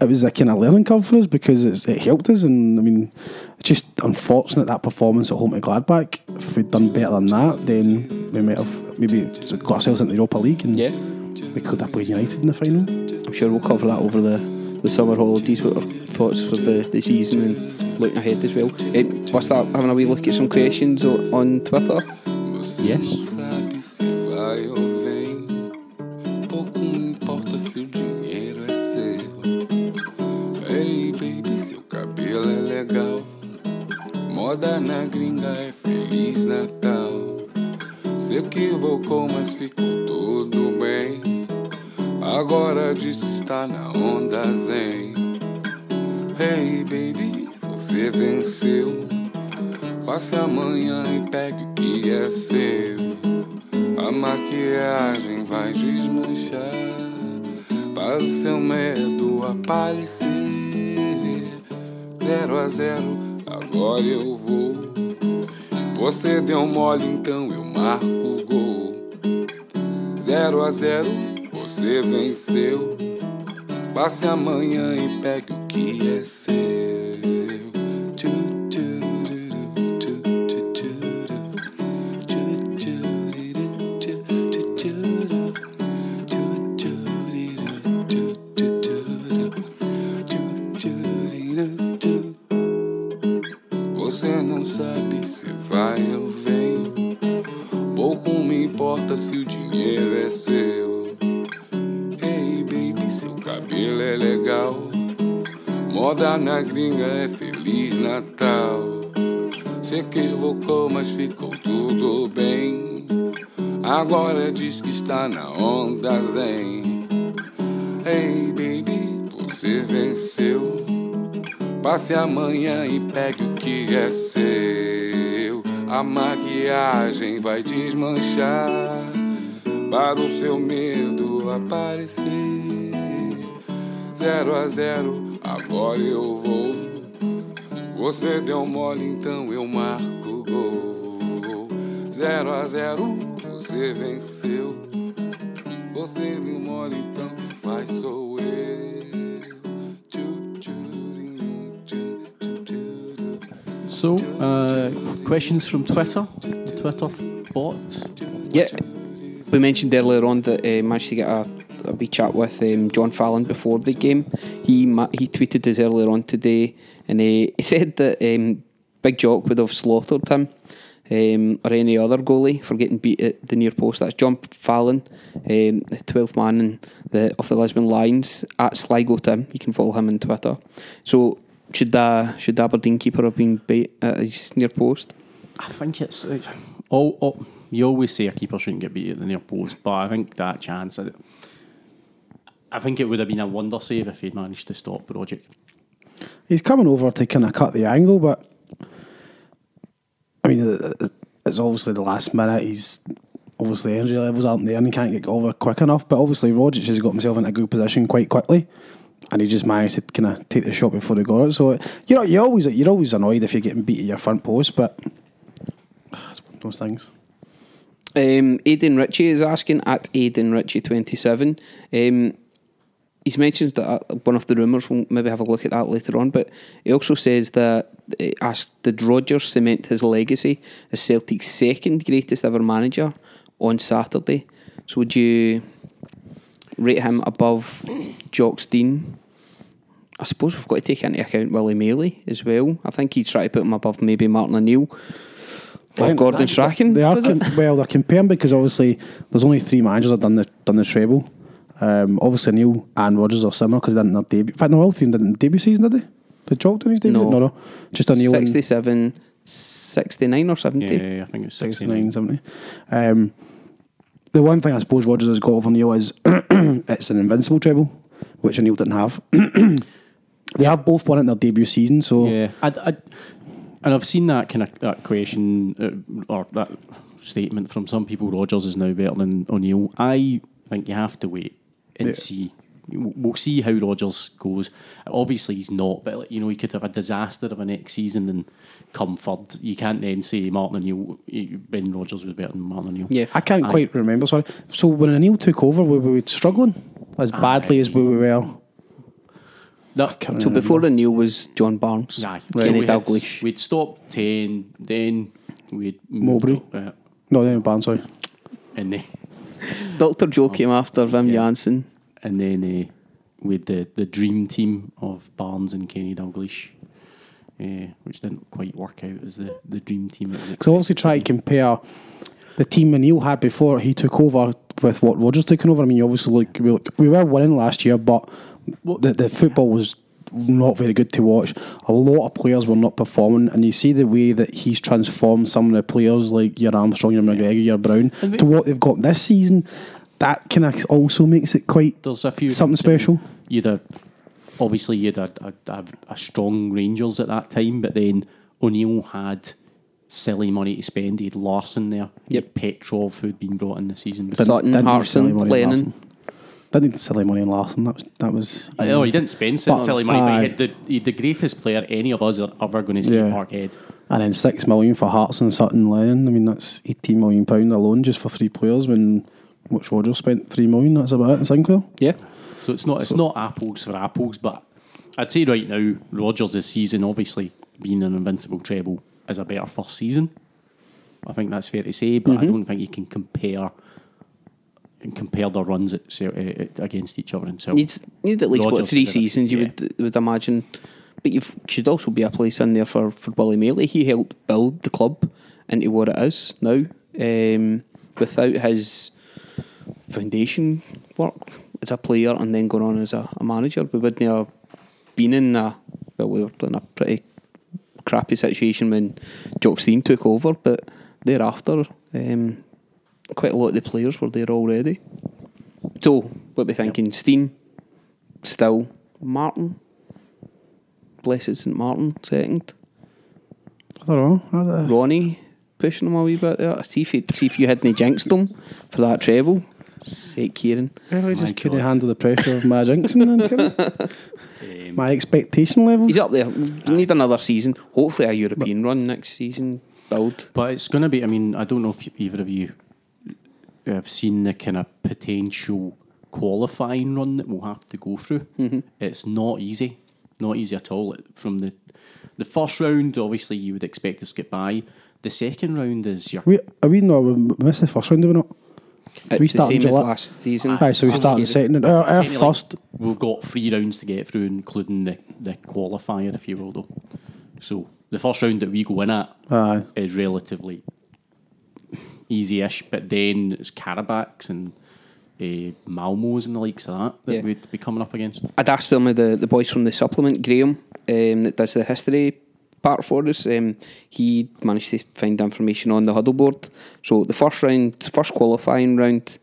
it was a kind of learning curve for us because it's, it helped us. And I mean, it's just unfortunate that performance at home to Gladbach. If we'd done better than that, then we might have maybe got ourselves into the Europa League and Yeah. we could have played United in the final. I'm sure we'll cover that over the, the summer holidays, what our thoughts for the, the season and looking ahead as well. Eh, hey, we'll start having a wee look at some questions on Twitter. Yes. moda na gringa é Feliz Natal. Se equivocou, mas ficou Agora diz que está na onda zen. Hey, baby, você venceu. Passe amanhã e pegue o que é seu. A maquiagem vai desmanchar. Faz o seu medo aparecer. Zero a zero, agora eu vou. Você deu mole, então eu marco o gol. Zero a zero, você venceu. Passe amanhã e pegue o que é seu. Está na onda zen. Ei, baby, você venceu. Passe amanhã e pegue o que é seu. A maquiagem vai desmanchar para o seu medo aparecer. Zero a zero, agora eu vou. Você deu mole, então eu marco gol. Zero a zero, você venceu. So, uh, questions from Twitter, Twitter bot. Yeah, we mentioned earlier on that uh, managed to get a, a wee chat with um, John Fallon before the game. He ma- he tweeted us earlier on today, and uh, he said that um, Big Jock would have slaughtered him. Um, or any other goalie for getting beat at the near post. That's John Fallon, um, the 12th man in the, of the Lisbon Lions at Sligo Tim. You can follow him on Twitter. So should uh, should the Aberdeen keeper have been beat at his near post? I think it's, it's all, all. You always say a keeper shouldn't get beat at the near post, but I think that chance. I, I think it would have been a wonder save if he'd managed to stop Rogic. He's coming over to kind of cut the angle, but I mean, uh, uh, it's obviously the last minute. He's obviously energy levels aren't there and he can't get over quick enough. But obviously, Rogic has got himself into a good position quite quickly, and he just managed to kind of take the shot before he got it. So you know, you always you're always annoyed if you're getting beat at your front post, but it's one of those things. Um, Aidan Ritchie is asking at Aidan Ritchie twenty seven. Um, he's mentioned that uh, one of the rumours. We'll maybe have a look at that later on. But he also says that he asked did Rodgers cement his legacy as Celtic's second greatest ever manager on Saturday. So would you rate him above Jock Stein? I suppose we've got to take into account Willie Maley as well. I think he'd try to put him above maybe Martin O'Neill or Gordon Strachan. They are com- well, they're comparing because obviously there's only three managers that done the done the treble. Um, obviously Neil and Rodgers are similar because they didn't have debut. In fact, no, all three of them didn't debut season, did they? Did Jock do his debut? No. no, no. Just a Neil and 67, 69 or 70. Yeah, I think it's 69, 69. 70. Um, the one thing I suppose Rodgers has got over Neil is it's an invincible treble, which Neil didn't have. they have both won it in their debut season, so Yeah, I, I, and I've seen that kind of that question uh, or that statement from some people. Rodgers is now better than O'Neill. I think you have to wait and Yeah. see. We'll see how Rodgers goes. Obviously, he's not, but like, you know, he could have a disaster of a next season and come third. You can't then say Martin O'Neill, Ben Rodgers was better than Martin O'Neill. Yeah. I can't Aye. quite remember. Sorry. So when Neil took over, were we struggling as badly as we were? That, can't So before O'Neill was John Barnes, Aye. Kenny we had- Dalglish. We'd stopped 10, then we'd moved Mowbray. up, uh, No, then Barnes. Sorry. and then Dr. Joe came after Wim Jansen. and then uh, with the, the dream team of Barnes and Kenny Dalglish, uh, which didn't quite work out as the, the dream team. So obviously try to compare the team Neil had before he took over with what Rodgers taking over. I mean, you obviously look we, look, we were winning last year, but the, the football was not very good to watch. A lot of players were not performing, and you see the way that he's transformed some of the players like your Armstrong, your McGregor, your Brown we- to what they've got this season. That kind of also makes it quite There's a few something special. You'd a, obviously you'd a, a, a, a strong Rangers at that time, but then O'Neill had silly money to spend. He had Larsson there. He had Petrov who'd been brought in the season. Didn't- Sutton, didn't need Hartson, silly money in Lennon. Larsson. Didn't need silly money in Larsson. That was that was. I know he didn't spend But- silly money, but he had, the, he had the greatest player any of us are ever going to see Yeah. Parkhead. And then six million for Hearts and Sutton Lennon. I mean, that's eighteen million pound alone just for three players. When which Rodgers spent three million. That's about it in Sinclair. Yeah. So it's not it's not apples for apples, but I'd say right now Rodgers this season, obviously being an invincible treble, is a better first season. I think that's fair to say, but I mm-hmm. don't think you can compare and compare their runs at, uh, uh, against each other. And so Needs need at least what three seasons you yeah. would would imagine. But you should also be a place in there for, for Willie Maley. He helped build the club into what it is now. Um, without his foundation work as a player and then going on as a, a manager, we wouldn't have been in a well, we were in a pretty crappy situation when Jock Stein took over, but thereafter, um, quite a lot of the players were there already. So, what we thinking? Stein, still Martin, Blessed St Martin second, I don't know. I don't know. Ronnie, pushing him a wee bit there. See if, you, see if you hadn't jinxed him for that treble. Sake, Ciaran. Well, I My just couldn't handle the pressure of my jinxing. then, could I? Um, my expectation level. He's up there. We need another season. Hopefully, a European run next season. Build. But it's going to be. I mean, I don't know if either of you Eh, have seen the kind of potential qualifying run that we'll have to go through. Mm-hmm. It's not easy, not easy at all. From the the first round, obviously, you would expect us to get by. The second round is your We, are we not? We missed the first round, do we not? It's We the start in same as July. last season. Aye, so we start the second. Our, our Technically, first. We've got three rounds to get through, including the, the qualifier, if you will, though. So the first round that we go in at Aye. is relatively easy-ish, but then it's Karabaks and uh, Malmos and the likes of that that Yeah. we'd be coming up against. I'd asked some of the, the boys from the supplement, Graham, um, that does the history part for us. Um, he managed to find information on the huddle board. So the first round, first qualifying round,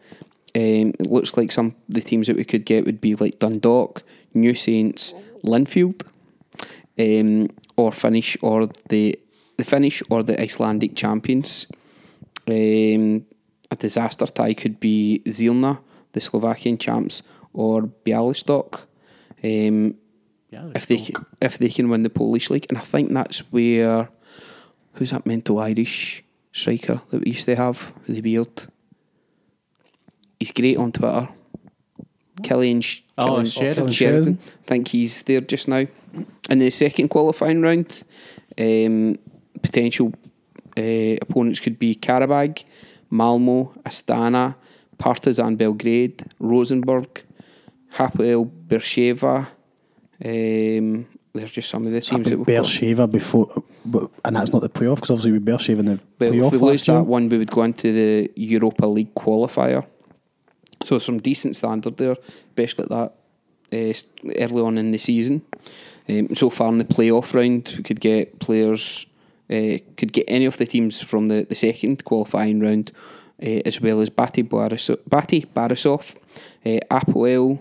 um, it looks like some of the teams that we could get would be like Dundalk, New Saints, Linfield, um, or Finnish or the the Finnish or the Icelandic champions. Um, a disaster tie could be Zilna, the Slovakian champs, or Bialystok. Um, Yeah, if they if they can win the Polish league, and I think that's where who's that mental Irish striker that we used to have with the beard. He's great on Twitter. Cillian, Sh- Oh, Cillian Sheridan. Sheridan. I think he's there just now. In the second qualifying round, um, potential uh, opponents could be Karabag, Malmo, Astana, Partizan Belgrade, Rosenborg, Hapoel Beersheva. Um, there's just some of the teams that we've got. Beersheva before, but, and that's not the playoff because obviously with Beersheva in the But playoff if we lose that one, we would go into the Europa League qualifier. So some decent standard there, especially at that uh, early on in the season. Um, so far in the playoff round, we could get players, uh, could get any of the teams from the, the second qualifying round, uh, as well as BATE, Borisov, BATE Borisov, uh, Apoel,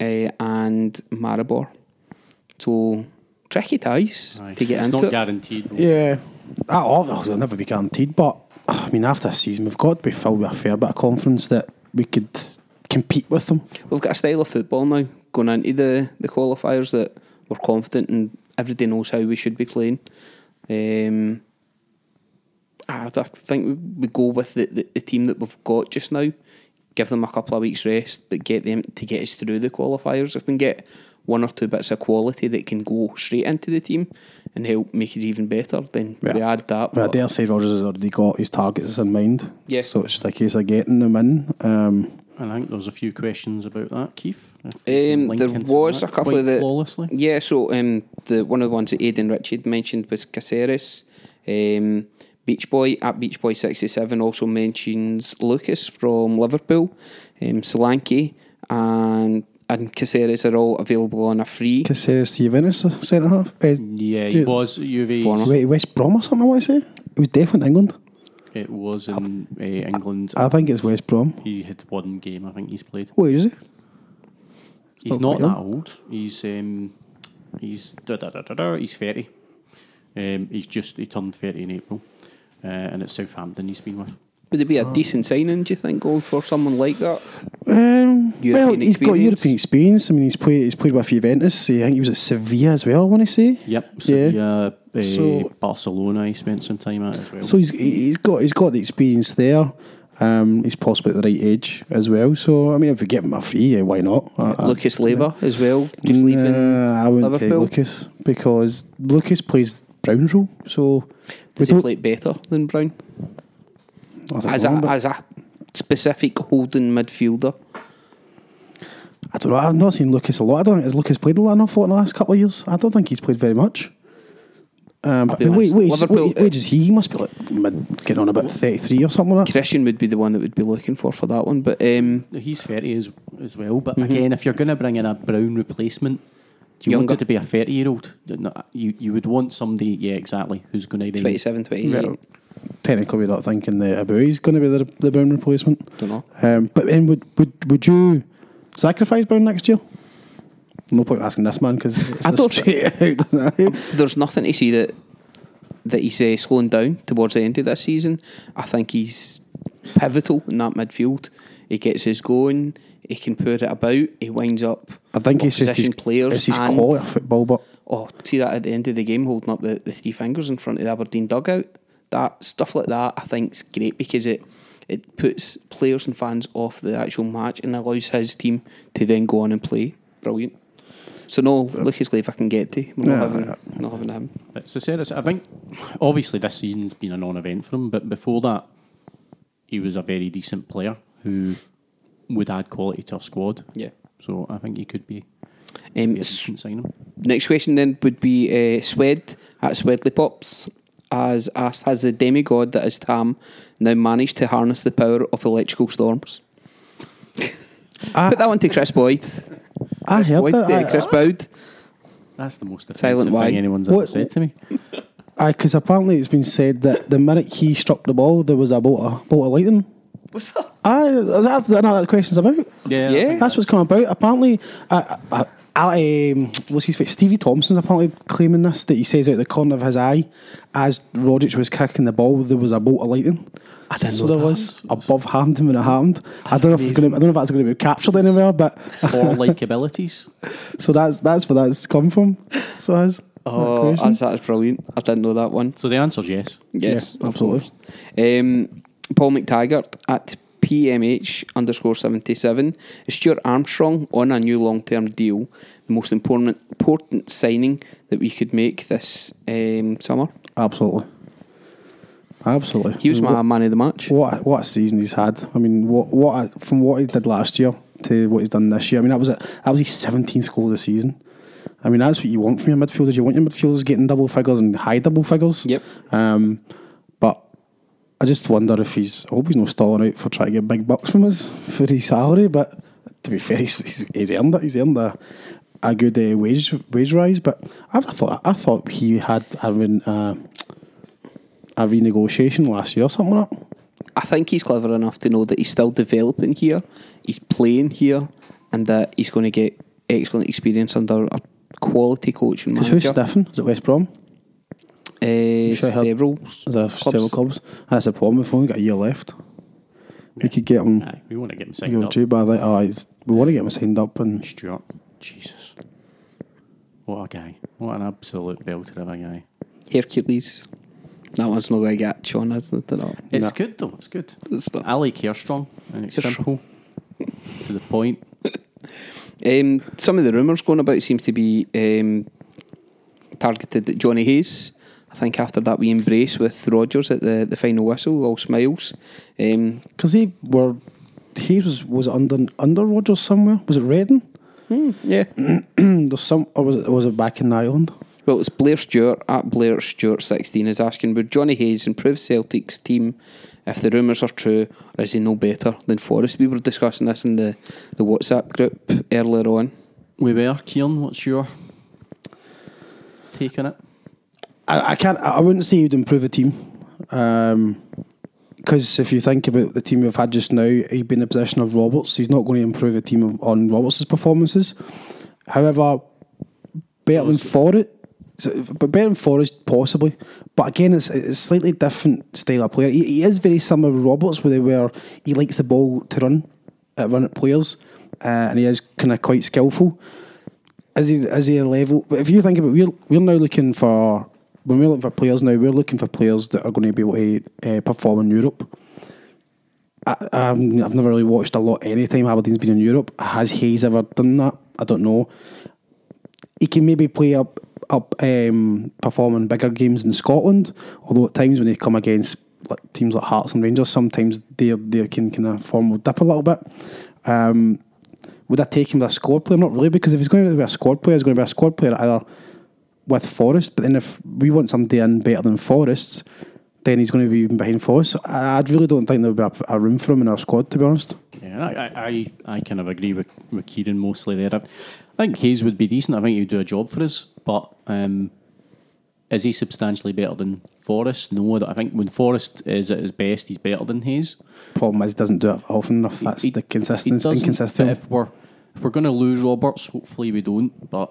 uh, and Maribor. So tricky ties Aye. to get into. it's into. not guaranteed. though. Yeah, that oh, they'll never be guaranteed. But I mean, after this season, we've got to be filled with a fair bit of confidence that we could compete with them. We've got a style of football now going into the, the qualifiers that we're confident and everybody knows how we should be playing. Um, I think we, we go with the, the, the team that we've got just now, give them a couple of weeks rest, but get them to get us through the qualifiers. If we can get one or two bits of quality that can go straight into the team and help make it even better, then we add that. But I dare say Rodgers has already got his targets in mind. Yeah. So it's just a case of getting them in. Um, And I think there's a few questions about that, Keith. if you can Um, there was a couple quite of the flawlessly. Yeah, so um, the one of the ones that Aidan Richard mentioned was Caceres. Um, Beach Boy at Beach Boy sixty seven also mentions Lucas from Liverpool, um, Solanke, and and Caceres are all available on a free. Caceres to Juventus, centre half. Uh, Yeah, he was UV. Bournemouth. wait, West Brom or something, I want to say? It was definitely England. It was in uh, England. I think it's West Brom. he had one game. I think he's played. Wait, he? He's Oh, not that old. He's um, he's da, da, da, da, da, he's thirty. Um, he's just he turned thirty in April, uh, and it's Southampton he's been with. Would it be a decent signing? Do you think going for someone like that? Um, well, he's got. European experience. I mean, he's played. He's played with Juventus. I think he was at Sevilla as well. I want to say. Yep, Yeah. Uh, So- Barcelona. He spent some time at as well. So he's he's got he's got the experience there. Um, he's possibly at the right age as well. So I mean, if we get him a free, yeah, why not? I- I- Lucas Leiva as well, just leaving. I wouldn't take Lucas because Lucas plays Brown's role. So Does he play it better than Brown? As a, as a specific holding midfielder. I don't know. I've not seen Lucas a lot. I don't think has Lucas played a lot enough in the last couple of years. I don't think he's played very much. Um, but wait, wait, Liverpool- wait, wait, is he? He must be like mid, getting on about thirty three or something like that. Christian would be the one that would be looking for for that one. But um, he's thirty as as well. But Mm-hmm. again, if you're going to bring in a Brown replacement, do you want Younger. it to be a thirty year old? You you would want somebody, yeah, exactly, who's going to then 27, 28. Well, technically, we're not thinking that Aboui's going to be the the Brown replacement. Don't know. Um, but then would would would you sacrifice Brown next year? No point asking this man because I don't out. There's nothing to see that that he's uh, slowing down towards the end of this season. I think he's pivotal in that midfield. He gets us going. He can put it about. He winds up. I think it's just his, players. it's his quality of football, but Oh, see that at the end of the game, holding up the, the three fingers in front of the Aberdeen dugout. That stuff like that, I think is great because it it puts players and fans off the actual match and allows his team to then go on and play. Brilliant. So no, Lucas Leif I can get to. We're not Yeah, having yeah. not having him. It's the said, I think obviously this season's been a non-event for him, but before that, he was a very decent player who would add quality to our squad. Yeah. So I think he could be, Um, be a s- decent next question then would be uh, Swed at Swedley Pops as asked, has the demigod that is Tam now managed to harness the power of electrical storms? I, Put that one to Chris Boyd. I heard Boyd, that. uh, Chris Boyd. That's the most Silent offensive wag. thing anyone's What- ever said to me. Because apparently it's been said that the minute he struck the ball, there was a bolt of, bolt of lightning. What's that? I, that's what the question's about. Yeah, Yeah. That's what's come about. Apparently, uh, uh, uh, um, what's his face? Stevie Thompson's apparently claiming this that he says out the corner of his eye, as Rogic was kicking the ball, there was a bolt of lightning. I didn't So know there that. was above hand when it happened. I don't know if it's gonna, I don't know if that's going to be captured anywhere, but Or like abilities. so that's that's where that's come from. So as Oh, that's, that's brilliant. I didn't know that one. So the answer's yes. Yes, Yeah, absolutely. Um, Paul McTaggart at PMH underscore 77. Is Stuart Armstrong on a new long term deal the most important important signing that we could make this um, summer? absolutely, absolutely. He was my man of the match. What a, what a season he's had. I mean, what what a, from what he did last year to what he's done this year. I mean, that was a, that was his seventeenth goal of the season. I mean, that's what you want from your midfielders. You want your midfielders getting double figures and high double figures. Yep. Um, I just wonder if he's. I hope he's not stalling out for trying to get big bucks from us for his salary. But to be fair, he's, he's, earned it. He's earned a, a good uh, wage wage rise. But I thought I thought he had a, uh, a renegotiation last year or something like that. I think he's clever enough to know that he's still developing here, he's playing here, and that he's going to get excellent experience under a quality coach and Because who's manager. sniffing? Is it West Brom? Uh, Sure, I heard- several. Is there several clubs? And that's a problem. We've only got a year left. We could get him. Aye, we want to get him signed Go up. too, but I oh, it's, we want to get him signed up and Stuart. Jesus. What a guy. What an absolute belter of a guy. Hercules. That one's not going to get Sean, isn't it? No. It's No. good though, it's good. It's not. I like Hairstrong and it's Hairstrong. simple. to the point. Um, some of the rumours going about seems to be um, targeted at Jonny Hayes. I think after that we embrace with Rodgers at the, the final whistle, all smiles. Um, because they were he was was under under Rodgers somewhere. Was it Reading? yeah. There's some or was it was it back in Ireland? Well, it's Blair Stewart at Blair Stewart sixteen is asking would Jonny Hayes improve Celtic's team if the rumours are true, or is he no better than Forrest? We were discussing this in the, the WhatsApp group earlier on. We were, Ciaran, what's your take on it? I, I can't. I wouldn't say he'd improve a team. Because if you think about the team we've had just now, he'd be in the position of Roberts. He's not going to improve the team on Roberts' performances. However, better than Forrest, but better than Forrest possibly. But again, it's it's a slightly different style of player. He, he is very similar to Roberts, where, they, where he likes the ball to run, uh, run at players, uh, and he is kind of quite skillful. Is he is he a level? But if you think about, it, we're we're now looking for when we're looking for players now, we're looking for players that are going to be able to uh, perform in Europe. I, I've never really watched a lot any time Aberdeen's been in Europe. Has Hayes ever done that? I don't know. He can maybe play up up um, perform in bigger games in Scotland. Although at times when they come against like, teams like Hearts and Rangers, sometimes they they can kind of form will dip a little bit. Um, would I take him as a squad player? Not really, because if he's going to be a squad player, he's going to be a squad player either with Forrest. But then if we want somebody in better than Forrest, then he's going to be even behind Forrest. So I, I really don't think there'll be a, a room for him in our squad, to be honest. Yeah, I, I, I, kind of agree with, with Ciaran mostly there. I, I think Hayes would be decent. I think he'd do a job for us. But um, is he substantially better than Forrest? No, I think when Forrest is at his best, he's better than Hayes. Problem is, he doesn't do it often enough. That's He- the consistency. Inconsistent. If we're if we're going to lose Roberts, hopefully we don't. But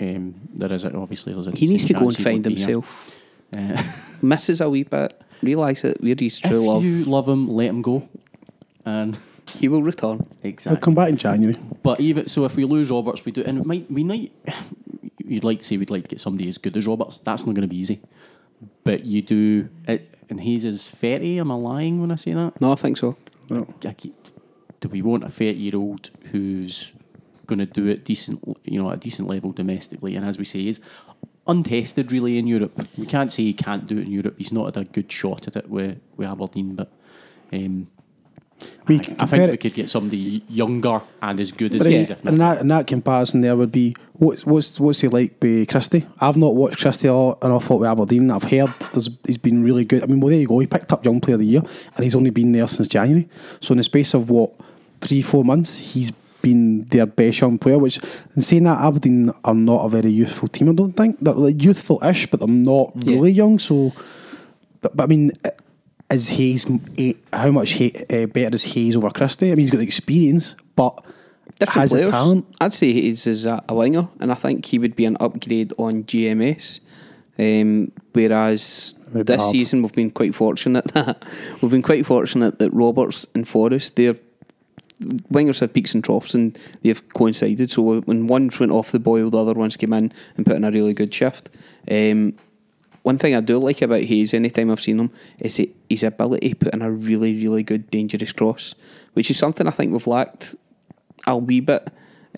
um, there is a, obviously there's a He needs to go and find won't be here. himself. Uh, Misses a wee bit. Realise that we're his true if love. you love him, let him go. And He will return. I'll come back in January. But even so, if we lose Roberts, we do, and it might we might. You'd like to say we'd like to get somebody as good as Roberts. That's not going to be easy. But you do, it, and Hayes is thirty. Am I lying when I say that? No, I think so. No. Do we want a thirty-year-old who's going to do it decent, you know, at a decent level domestically, and as we say, is untested really in Europe. We can't say he can't do it in Europe. He's not had a good shot at it with, with Aberdeen, but um, We I, can I compare think we could get somebody younger and as good as he is. In that, in that comparison, there would be what's what's what's he like with Christie? I've not watched Christie a lot, an awful lot with Aberdeen. I've heard he's been really good. I mean, well, there you go. He picked up Young Player of the Year, and he's only been there since January. So in the space of what three four months, he's been their best young player. Which, in saying that, Aberdeen are not a very youthful team. I don't think they're like youthful-ish, but they're not Yeah. really young. So, but, but I mean. Is Hayes eh, how much uh, better is Hayes over Christie? I mean, he's got the experience, but Different has players. the talent. I'd say Hayes is a, a winger, and I think he would be an upgrade on GMS. Um, whereas this hard. season we've been quite fortunate that we've been quite fortunate that Roberts and Forrest their wingers have peaks and troughs and they've coincided. So when one went off the boil, the other ones came in and put in a really good shift. Um, one thing I do like about Hayes, anytime I've seen him, is his ability to put in a really, really good dangerous cross, which is something I think we've lacked a wee bit.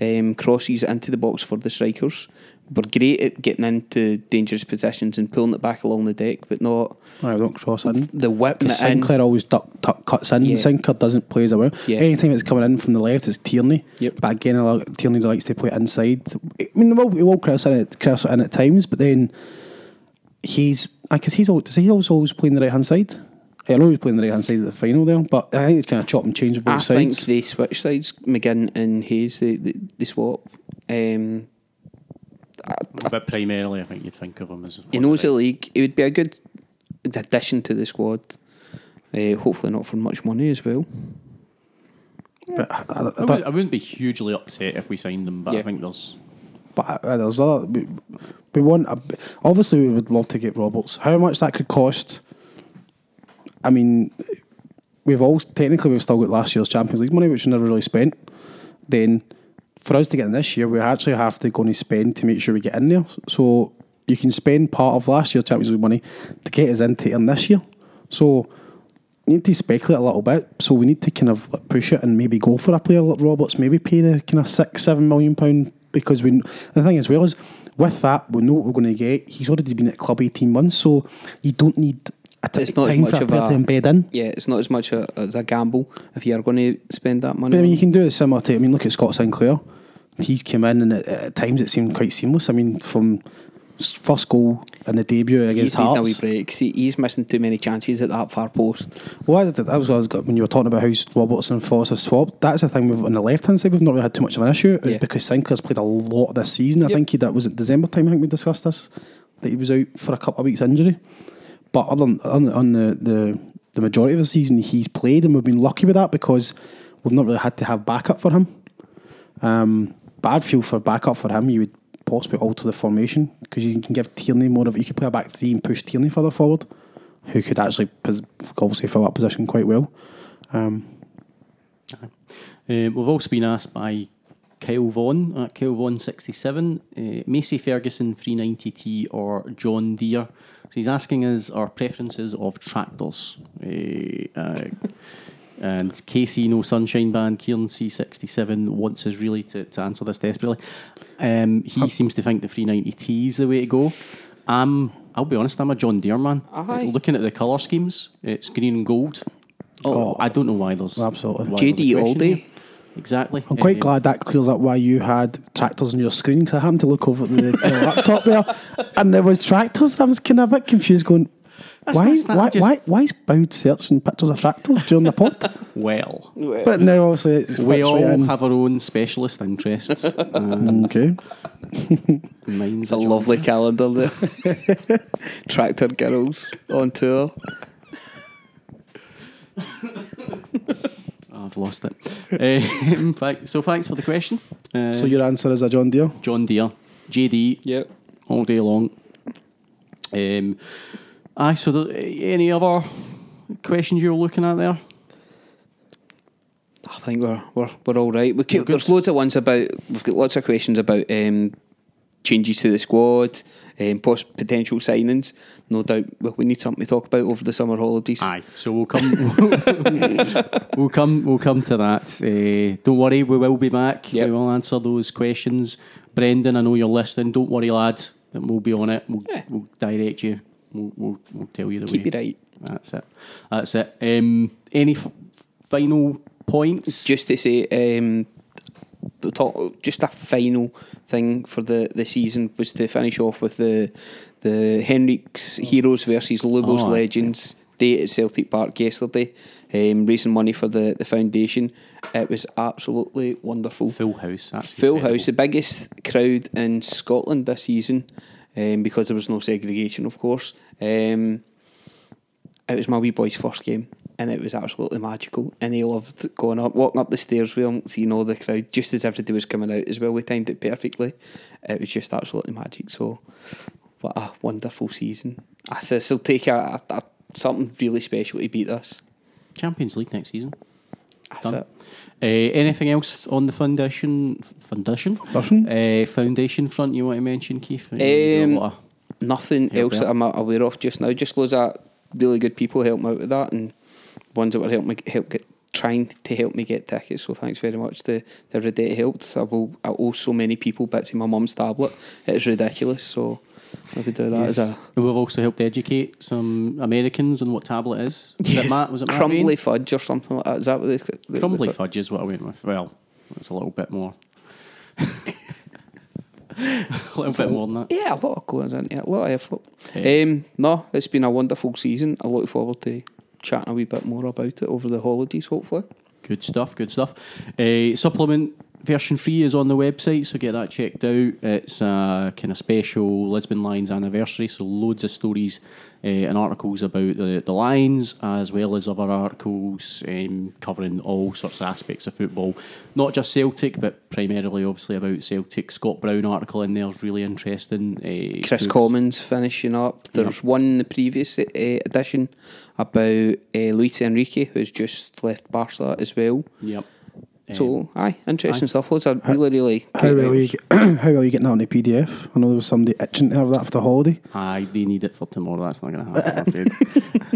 Um, crosses into the box for the strikers. We're great at getting into dangerous positions and pulling it back along the deck, but not I don't cross in. the whipping Because it in. Sinclair always duck, tuck, cuts in. Yeah. Sinclair doesn't play as well. Yeah. Anytime it's coming in from the left, it's Tierney. Yep. But again, Tierney likes to play inside. I mean, we will, cross in at, cross in at times, but then he's because he's always, he always always playing the right hand side. I know he's playing the right hand side at the final there, but I think it's kind of chop and change with both I sides. I think they switch sides. McGinn and Hayes, they, they, they swap. Um, But primarily, I think you'd think of him as. he knows the league. It would be a good addition to the squad. Uh, hopefully not for much money as well. but I, I, I I, would, I wouldn't be hugely upset if we signed him, but Yeah. I think there's. But uh, there's other. We, we want. A, obviously, we would love to get Roberts. How much that could cost? I mean, we've all technically we've still got last year's Champions League money, which we never really spent. Then, for us to get in this year, we actually have to go and spend to make sure we get in there. So you can spend part of last year's Champions League money to get us into in this year. So need to speculate a little bit. So we need to kind of push it and maybe go for a player like Roberts. Maybe pay the kind of six, seven million pound because we. The thing as well is with that we know what we're going to get. He's already been at club eighteen months, so you don't need t- It's not as time much for a of a- to embed in. Yeah, it's not as much a, as a gamble if you are going to spend that money. But I mean, you can do it similar to. I mean, look at Scott Sinclair. He's come in and at, at times it seemed quite seamless. I mean, from first goal in the debut He's against wee Hearts. break. See, he's missing too many chances at that far post. Well, that that was what I was got when you were talking about how Robertson and Foss have swapped. That's the thing we've, on the left hand side. We've not really had too much of an issue uh, Yeah. because Sinclair's played a lot this season. I Yep. think he that was it December time. I think we discussed this that he was out for a couple of weeks injury. But other than, on, the, the the majority of the season, he's played, and we've been lucky with that because we've not really had to have backup for him. Um, but I'd feel for backup for him, you would possibly alter the formation because you can give Tierney more of you could play a back three and push Tierney further forward, who could actually obviously fill that position quite well. Um, Uh, we've also been asked by Kyle Vaughan at Kyle Vaughan sixty seven, uh, Massey Ferguson three ninety T or John Deere. So he's asking us our preferences of tractors. Uh, uh, and Casey No Sunshine Band Kieran C sixty seven wants us really to, to answer this desperately. Um, he seems to think the three ninety T is the way to go. Um, I'll be honest, I'm a John Deere man. Aye. Looking at the colour schemes, it's green and gold. Oh, I don't know why there's Absolutely. why there's a JD all question day. here. Exactly. I'm quite Um, glad that clears up why you had tractors on your screen because I happened to look over at the, the laptop there and there was tractors and I was kind of a bit confused going, That's why, what's that, why, just- why, why is Boud searching pictures of tractors during the pod? Well, but now obviously it's we fits all right in. have our own specialist interests. and Okay. mine's a a lovely calendar there. Tractor girls on tour. I've lost it. Um, so thanks for the question. Uh, So your answer is a John Deere? John Deere, JD, Yep. all day long. Um, aye, so the, any other questions you're looking at there? I think we're we're, we're all right. We keep, there's loads of ones about. We've got lots of questions about um, changes to the squad, um, post potential signings. No doubt we- we need something to talk about over the summer holidays. Aye, so we'll come. we'll come. We'll come to that. Uh, don't worry, we will be back. Yep. We will answer those questions. Brendan, I know you're listening. Don't worry, lad. We'll be on it. We'll, Yeah. we'll direct you. We'll, we'll, we'll tell you the Keep way. it right. That's it. That's it. Um, any f- final points? Just to say, um, talk, just a final thing for the, the season was to finish off with the the Henrik's Heroes versus Lubo's Oh. Legends day at Celtic Park yesterday, um, raising money for the, the foundation. It was absolutely wonderful. full house. Full incredible. house, the biggest crowd in Scotland this season, um, because there was no segregation, of course. Um, it was my wee boy's first game, and it was absolutely magical. And he loved going up, walking up the stairs with him, seeing all the crowd, just as everybody was coming out as well. We timed it perfectly. It was just absolutely magic. So, what a wonderful season! I said, it'll take a, a, a something really special to beat us. Champions League next season. That's Done. it. Uh, anything else on the foundation? Foundation. Foundation? Uh, foundation front you want to mention, Keith? You know, you do a Um, Nothing else that I'm aware of just now. Just loads of really good people helping me out with that, and ones that were helping me help get trying to help me get tickets. So thanks very much to, to everybody that helped. I will I owe so many people bits of my mum's tablet. It's ridiculous. So I could do that as a we've also helped educate some Americans on what tablet is. Was it Matt? Was it Matt crumbly Bain? fudge or something like that? Is that what they, Crumbly fudge is what I went with. Well, it's a little bit more. a little bit more than that. Yeah, a lot of going into it, a lot of effort. Yeah. Um, no, it's been a wonderful season. I look forward to chatting a wee bit more about it over the holidays, hopefully. Good stuff, good stuff. Uh, supplement version three is on the website, so get that checked out. It's a kind of special Lisbon Lions anniversary, so loads of stories uh, and articles about the, the Lions, as well as other articles um, covering all sorts of aspects of football. Not just Celtic, but primarily, obviously, about Celtic. Scott Brown article in there is really interesting. Uh, Kris Commons finishing up. There's one in the previous uh, edition about uh, Luis Enrique, who's just left Barca as well. Yep. Um, So, aye, interesting aye. stuff. Loads of really, really. How great well, you get, how well you getting that on a PDF? I know there was somebody itching to have that for the holiday. Aye, they need it for tomorrow. That's not going to happen.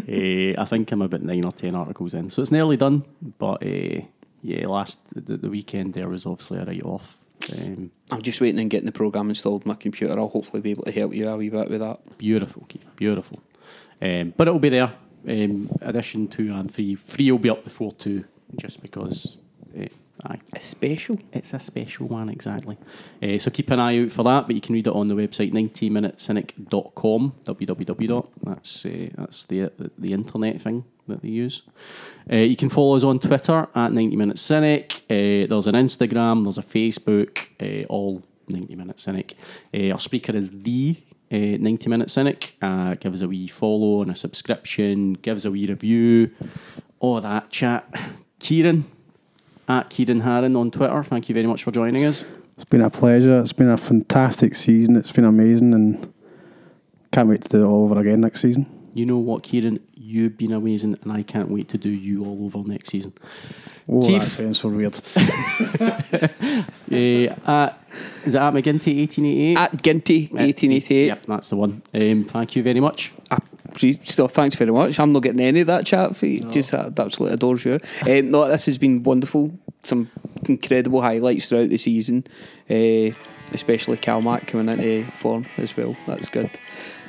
I'm uh, I think I'm about nine or ten articles in, so it's nearly done. But uh, yeah, last the, the weekend there was obviously a write off. Um, I'm just waiting and getting the program installed on my computer. I'll hopefully be able to help you a wee bit with that. beautiful, Keith, beautiful. Um, but it'll be there. Um, edition two and three. Three will be up before two, just because. Uh, aye. It's special. It's a special one, exactly. Uh, so keep an eye out for that, but you can read it on the website 90minutecynic.com, www. That's, uh, that's the, the, internet thing that they use. Uh, you can follow us on Twitter at 90 Minute Cynic. Uh, there's an Instagram, there's a Facebook, uh, all 90 Minute Cynic. Uh, our speaker is the uh, 90 Minute Cynic. Uh, give us a wee follow and a subscription, give us a wee review, all that chat. Ciaran, at Ciaran Harran on Twitter. Thank you very much for joining us. It's been a pleasure. It's been a fantastic season. It's been amazing and can't wait to do it all over again next season. You know what, Ciaran? You've been amazing, and I can't wait to do you all over next season. Oh, Keith. that sounds so weird. Uh, at, is it at McGinty 1888? At Ginty, 1888. Yep, that's the one. Um, thank you very much. I pre- so thanks very much. I'm not getting any of that chat for you. Just uh, absolutely adores you. Um, no, this has been wonderful. Some incredible highlights throughout the season, uh, especially Calmac coming into form as well. That's good.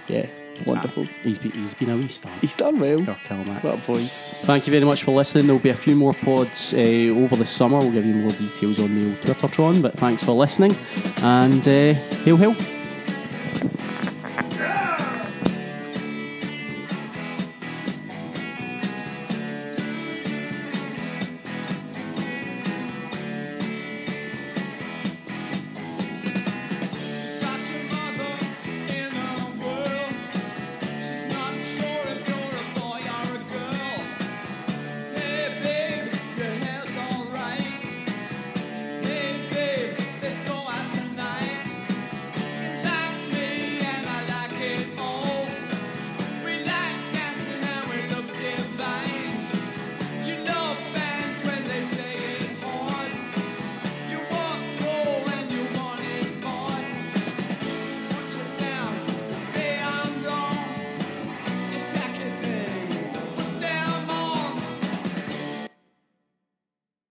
Yeah, wonderful. He's been, he's been a wee star. He's done well. Poor Calmac. That boy. Thank you very much for listening. There'll be a few more pods uh, over the summer. We'll give you more details on the old Twittertron, but thanks for listening. And uh, hail, hail.